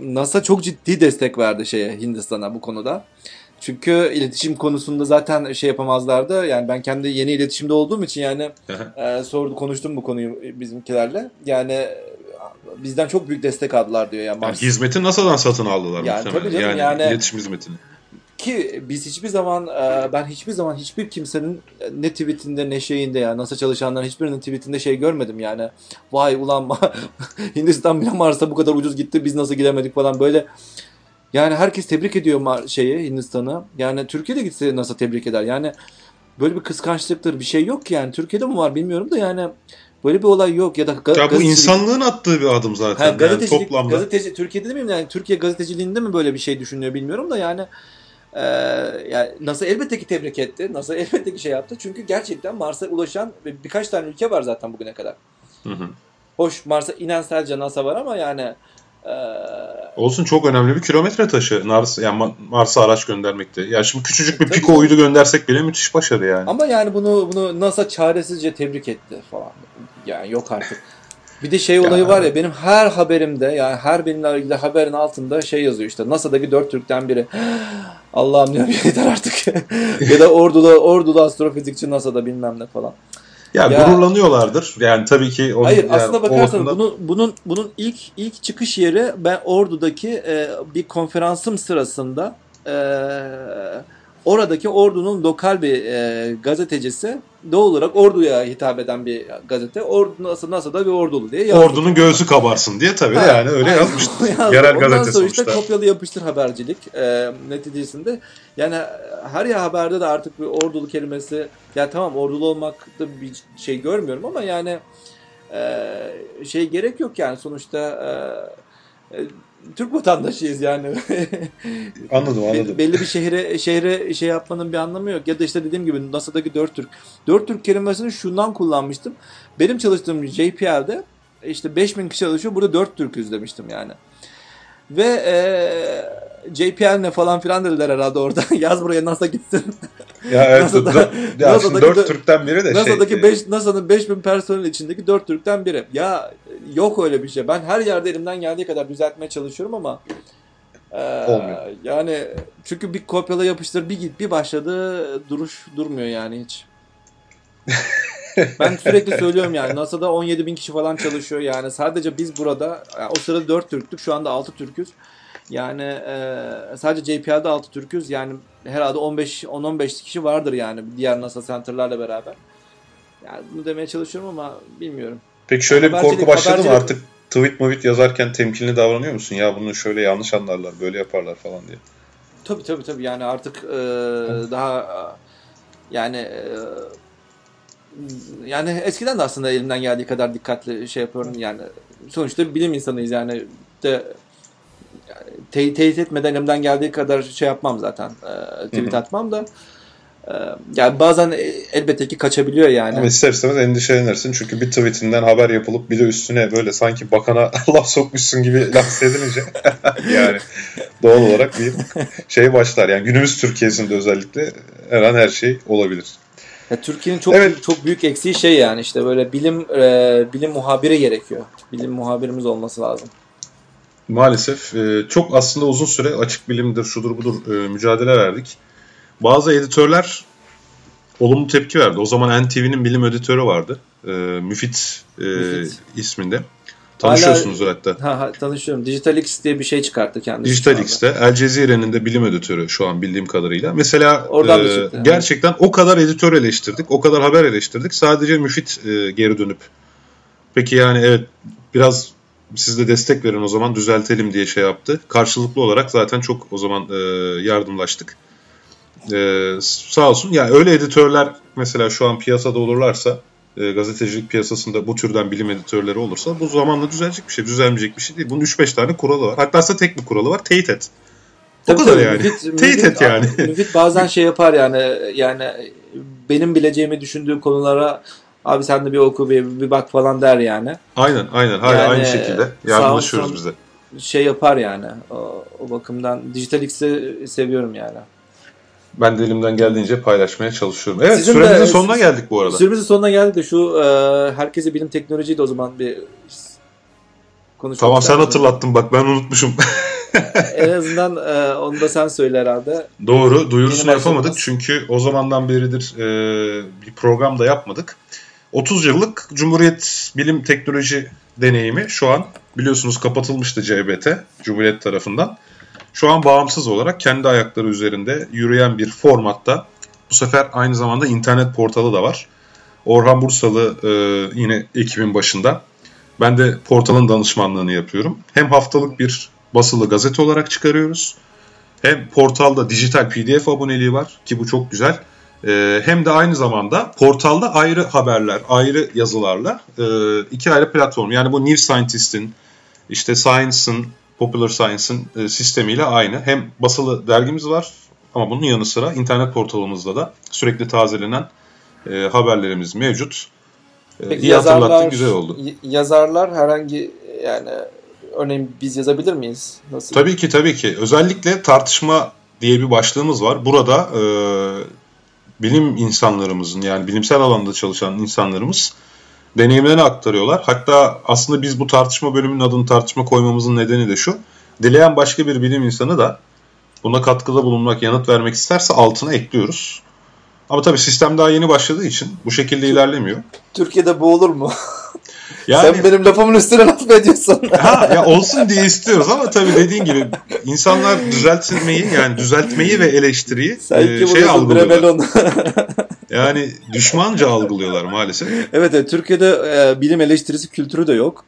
NASA çok ciddi destek verdi şeye Hindistan'a bu konuda. Çünkü iletişim konusunda zaten şey yapamazlardı. Yani ben kendi yeni iletişimde olduğum için yani e, sordu konuştum bu konuyu bizimkilerle. Yani bizden çok büyük destek aldılar diyor. Yani,
yani hizmeti NASA'dan satın aldılar
yani, muhtemelen. Tabii canım, yani,
yani iletişim hizmetini.
Ki biz hiçbir zaman e, ben hiçbir zaman hiçbir kimsenin ne tweetinde ne şeyinde ya NASA çalışanların hiçbirinin tweetinde şey görmedim yani. Vay ulan Hindistan bile Mars'a bu kadar ucuz gitti biz nasıl gidemedik falan böyle. Yani herkes tebrik ediyor şeyi Hindistan'ı. Yani Türkiye'de gitse NASA tebrik eder. Yani böyle bir kıskançlıktır bir şey yok yani. Türkiye'de mi var bilmiyorum da yani Böyle bir olay yok ya da
ga- ya bu insanlığın attığı bir adım zaten ha, gazetecilik, yani toplamda.
Gazeteci Türkiye'de demeyeyim yani Türkiye gazeteciliğinde mi böyle bir şey düşünüyor bilmiyorum da yani ee, yani NASA elbette ki tebrik etti. NASA elbette ki şey yaptı. Çünkü gerçekten Mars'a ulaşan birkaç tane ülke var zaten bugüne kadar. Hı hı. Hoş Mars'a inen sadece NASA var ama yani
e... Olsun çok önemli bir kilometre taşı Mars yani Mars'a araç göndermekte. Ya şimdi küçücük bir Tabii Pico uydu göndersek bile müthiş başarı yani.
Ama yani bunu bunu NASA çaresizce tebrik etti falan. Yani yok artık. Bir de şey olayı ya. var ya benim her haberimde yani her benimle ilgili haberin altında şey yazıyor işte NASA'daki dört Türk'ten biri. Allah'ım diyorum yeter artık. ya da ordulu ordulu astrofizikçi NASA'da bilmem ne falan.
Ya, ya gururlanıyorlardır. Yani tabii ki
onun, Hayır, aslında yani, bakarsanız bakımdan... bunun bunun bunun ilk ilk çıkış yeri ben Ordu'daki e, bir konferansım sırasında e, oradaki ordunun lokal bir e, gazetecisi doğal olarak orduya hitap eden bir gazete. Ordu nasıl nasıl da bir ordulu diye
yazmış. Ordunun göğsü kabarsın diye tabii ha, yani öyle yazmıştır. Yerel
Ondan gazete sonra işte kopyalı yapıştır habercilik e, neticesinde. Yani her ya haberde de artık bir ordulu kelimesi ya tamam ordulu olmakta bir şey görmüyorum ama yani e, şey gerek yok yani sonuçta e, Türk vatandaşıyız yani.
anladım anladım.
Belli bir şehre şehre şey yapmanın bir anlamı yok. Ya da işte dediğim gibi NASA'daki 4 Türk. 4 Türk kelimesini şundan kullanmıştım. Benim çalıştığım JPL'de işte 5000 kişi çalışıyor. Burada 4 Türk'üz demiştim yani. Ve e, JPL ne falan filan dediler herhalde orada. Yaz buraya NASA gitsin.
Ya evet. NASA'da, ya NASA'daki 4 Türk'ten biri de
NASA'daki şey. 5, NASA'nın 5000 personel içindeki 4 Türk'ten biri. Ya yok öyle bir şey. Ben her yerde elimden geldiği kadar düzeltmeye çalışıyorum ama e, Olmuyor. Yani çünkü bir kopyala yapıştır bir git bir başladı duruş durmuyor yani hiç. ben sürekli söylüyorum yani NASA'da 17 bin kişi falan çalışıyor yani sadece biz burada yani o sırada 4 Türktük şu anda 6 Türk'üz. Yani e, sadece JPL'de 6 Türk'üz yani herhalde 15 10-15 kişi vardır yani diğer NASA center'larla beraber. Yani bunu demeye çalışıyorum ama bilmiyorum.
Peki şöyle bir korku başladı mı artık tweet tweet yazarken temkinli davranıyor musun? Ya bunu şöyle yanlış anlarlar, böyle yaparlar falan diye.
Tabii tabii tabii yani artık e, daha yani e, yani eskiden de aslında elimden geldiği kadar dikkatli şey yapıyorum yani sonuçta bilim insanıyız yani de te teyit etmeden elimden geldiği kadar şey yapmam zaten e, tweet atmam da e, yani bazen elbette ki kaçabiliyor yani.
Ama ister istemez endişelenirsin çünkü bir tweetinden haber yapılıp bir de üstüne böyle sanki bakana laf sokmuşsun gibi laf edilince yani doğal olarak bir şey başlar. Yani günümüz Türkiye'sinde özellikle her an her şey olabilir.
Ya Türkiye'nin çok evet. çok büyük eksiği şey yani işte böyle bilim e, bilim muhabiri gerekiyor. Bilim muhabirimiz olması lazım.
Maalesef e, çok aslında uzun süre açık bilimdir, şudur budur e, mücadele verdik. Bazı editörler olumlu tepki verdi. O zaman NTV'nin bilim editörü vardı. E, Müfit, e, Müfit isminde. Tanışıyorsunuzdur hatta.
Ha, ha, tanışıyorum. Digitalix diye bir şey çıkarttı kendisi.
Digitalix'te El Cezire'nin de bilim editörü şu an bildiğim kadarıyla. Mesela Oradan e, çıktı, gerçekten evet. o kadar editör eleştirdik, o kadar haber eleştirdik. Sadece Müfit e, geri dönüp peki yani evet biraz siz de destek verin o zaman düzeltelim diye şey yaptı. Karşılıklı olarak zaten çok o zaman e, yardımlaştık. E, sağ olsun. Yani öyle editörler mesela şu an piyasada olurlarsa e, gazetecilik piyasasında bu türden bilim editörleri olursa bu zamanla düzelecek bir şey. Düzelmeyecek bir şey değil. Bunun 3-5 tane kuralı var. Hatta ise tek bir kuralı var. Teyit et. O tabii, kadar tabii, yani. Müfit, Teyit et yani.
Müfit bazen şey yapar yani yani benim bileceğimi düşündüğüm konulara abi sen de bir oku bir, bir bak falan der yani.
Aynen aynen. Hayır, yani, aynı şekilde yardımlaşıyoruz bize.
Şey yapar yani. O, o bakımdan Digital X'i seviyorum yani.
Ben de elimden geldiğince paylaşmaya çalışıyorum. Evet Sizin süremizin de, sonuna geldik bu arada.
Süremizin sonuna geldik de şu e, herkese bilim teknolojiyi de o zaman bir
konuşalım. Tamam sen hatırlattın bak ben unutmuşum.
en azından e, onu da sen söyle herhalde.
Doğru duyurusunu yapamadık çünkü o zamandan beridir e, bir program da yapmadık. 30 yıllık Cumhuriyet Bilim Teknoloji deneyimi şu an biliyorsunuz kapatılmıştı CBT Cumhuriyet tarafından. Şu an bağımsız olarak kendi ayakları üzerinde yürüyen bir formatta bu sefer aynı zamanda internet portalı da var. Orhan Bursalı e, yine ekibin başında. Ben de portalın danışmanlığını yapıyorum. Hem haftalık bir basılı gazete olarak çıkarıyoruz. Hem portalda dijital pdf aboneliği var ki bu çok güzel. Ee, hem de aynı zamanda portalda ayrı haberler, ayrı yazılarla e, iki ayrı platform. Yani bu New Scientist'in, işte Science'ın, Popular Science'ın e, sistemiyle aynı. Hem basılı dergimiz var ama bunun yanı sıra internet portalımızda da sürekli tazelenen e, haberlerimiz mevcut.
Peki, İyi yazarlar, güzel oldu. Yazarlar herhangi yani örneğin biz yazabilir miyiz?
Nasıl? Tabii ki tabii ki. Özellikle tartışma diye bir başlığımız var. Burada e, bilim insanlarımızın yani bilimsel alanda çalışan insanlarımız deneyimlerini aktarıyorlar. Hatta aslında biz bu tartışma bölümünün adını tartışma koymamızın nedeni de şu. Dileyen başka bir bilim insanı da buna katkıda bulunmak, yanıt vermek isterse altına ekliyoruz. Ama tabii sistem daha yeni başladığı için bu şekilde ilerlemiyor.
Türkiye'de bu olur mu? Yani, Sen benim lafımın üstüne laf mı ediyorsun?
ha, ya olsun diye istiyoruz ama tabii dediğin gibi insanlar düzeltmeyi yani düzeltmeyi ve eleştiriyi e, şey algılıyorlar. yani düşmanca algılıyorlar maalesef.
Evet, evet Türkiye'de e, bilim eleştirisi kültürü de yok.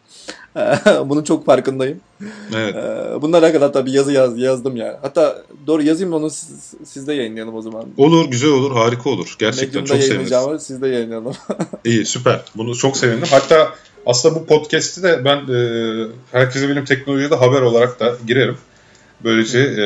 Bunun çok farkındayım. Evet. Bununla alakalı tabii yazı yaz, yazdım yani. Hatta doğru yazayım onu siz, sizde yayınlayalım o zaman.
Olur, güzel olur, harika olur. Gerçekten Medium'da çok seviniriz.
Sizde yayınlayalım.
İyi, süper. Bunu çok sevindim. Hatta aslında bu podcast'i de ben e, herkese bilim teknolojide haber olarak da girerim. Böylece e,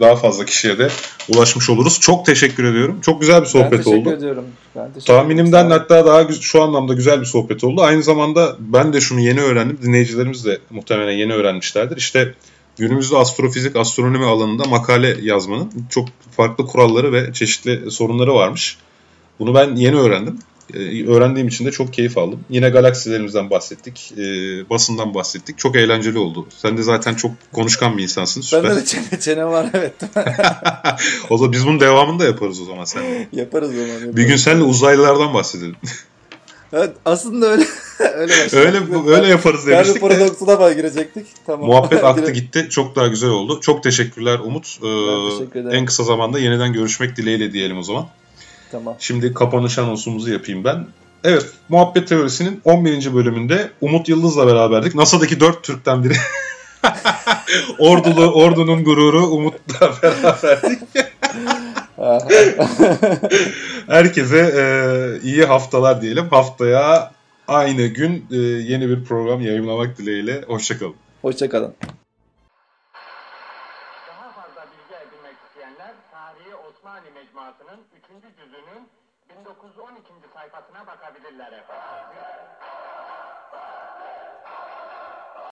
daha fazla kişiye de ulaşmış oluruz. Çok teşekkür ediyorum. Çok güzel bir sohbet oldu. ben teşekkür
oldu. Ediyorum. Ben teşekkür
Tahminimden hatta daha şu anlamda güzel bir sohbet oldu. Aynı zamanda ben de şunu yeni öğrendim. Dinleyicilerimiz de muhtemelen yeni öğrenmişlerdir. İşte günümüzde astrofizik, astronomi alanında makale yazmanın çok farklı kuralları ve çeşitli sorunları varmış. Bunu ben yeni öğrendim. Ee, öğrendiğim için de çok keyif aldım. Yine galaksilerimizden bahsettik, e, basından bahsettik. Çok eğlenceli oldu. Sen de zaten çok konuşkan bir insansın.
Süper. Bende de çene, çene var evet.
o zaman biz bunun devamını da yaparız o zaman sen.
Yaparız o zaman. Yaparız.
Bir gün seninle uzaylılardan bahsedelim.
Evet, aslında öyle
öyle öyle öyle yaparız demiştik.
Yani paradoksuna bak girecektik.
Tamam. Muhabbet aktı gitti. Çok daha güzel oldu. Çok teşekkürler Umut. Ee, teşekkür en kısa zamanda yeniden görüşmek dileğiyle diyelim o zaman.
Tamam.
Şimdi kapanış anonsumuzu yapayım ben. Evet, Muhabbet Teorisi'nin 11. bölümünde Umut Yıldız'la beraberdik. NASA'daki 4 Türk'ten biri. Ordulu, ordunun gururu Umut'la beraberdik. Herkese e, iyi haftalar diyelim. Haftaya aynı gün e, yeni bir program yayınlamak dileğiyle. Hoşçakalın.
Hoşçakalın.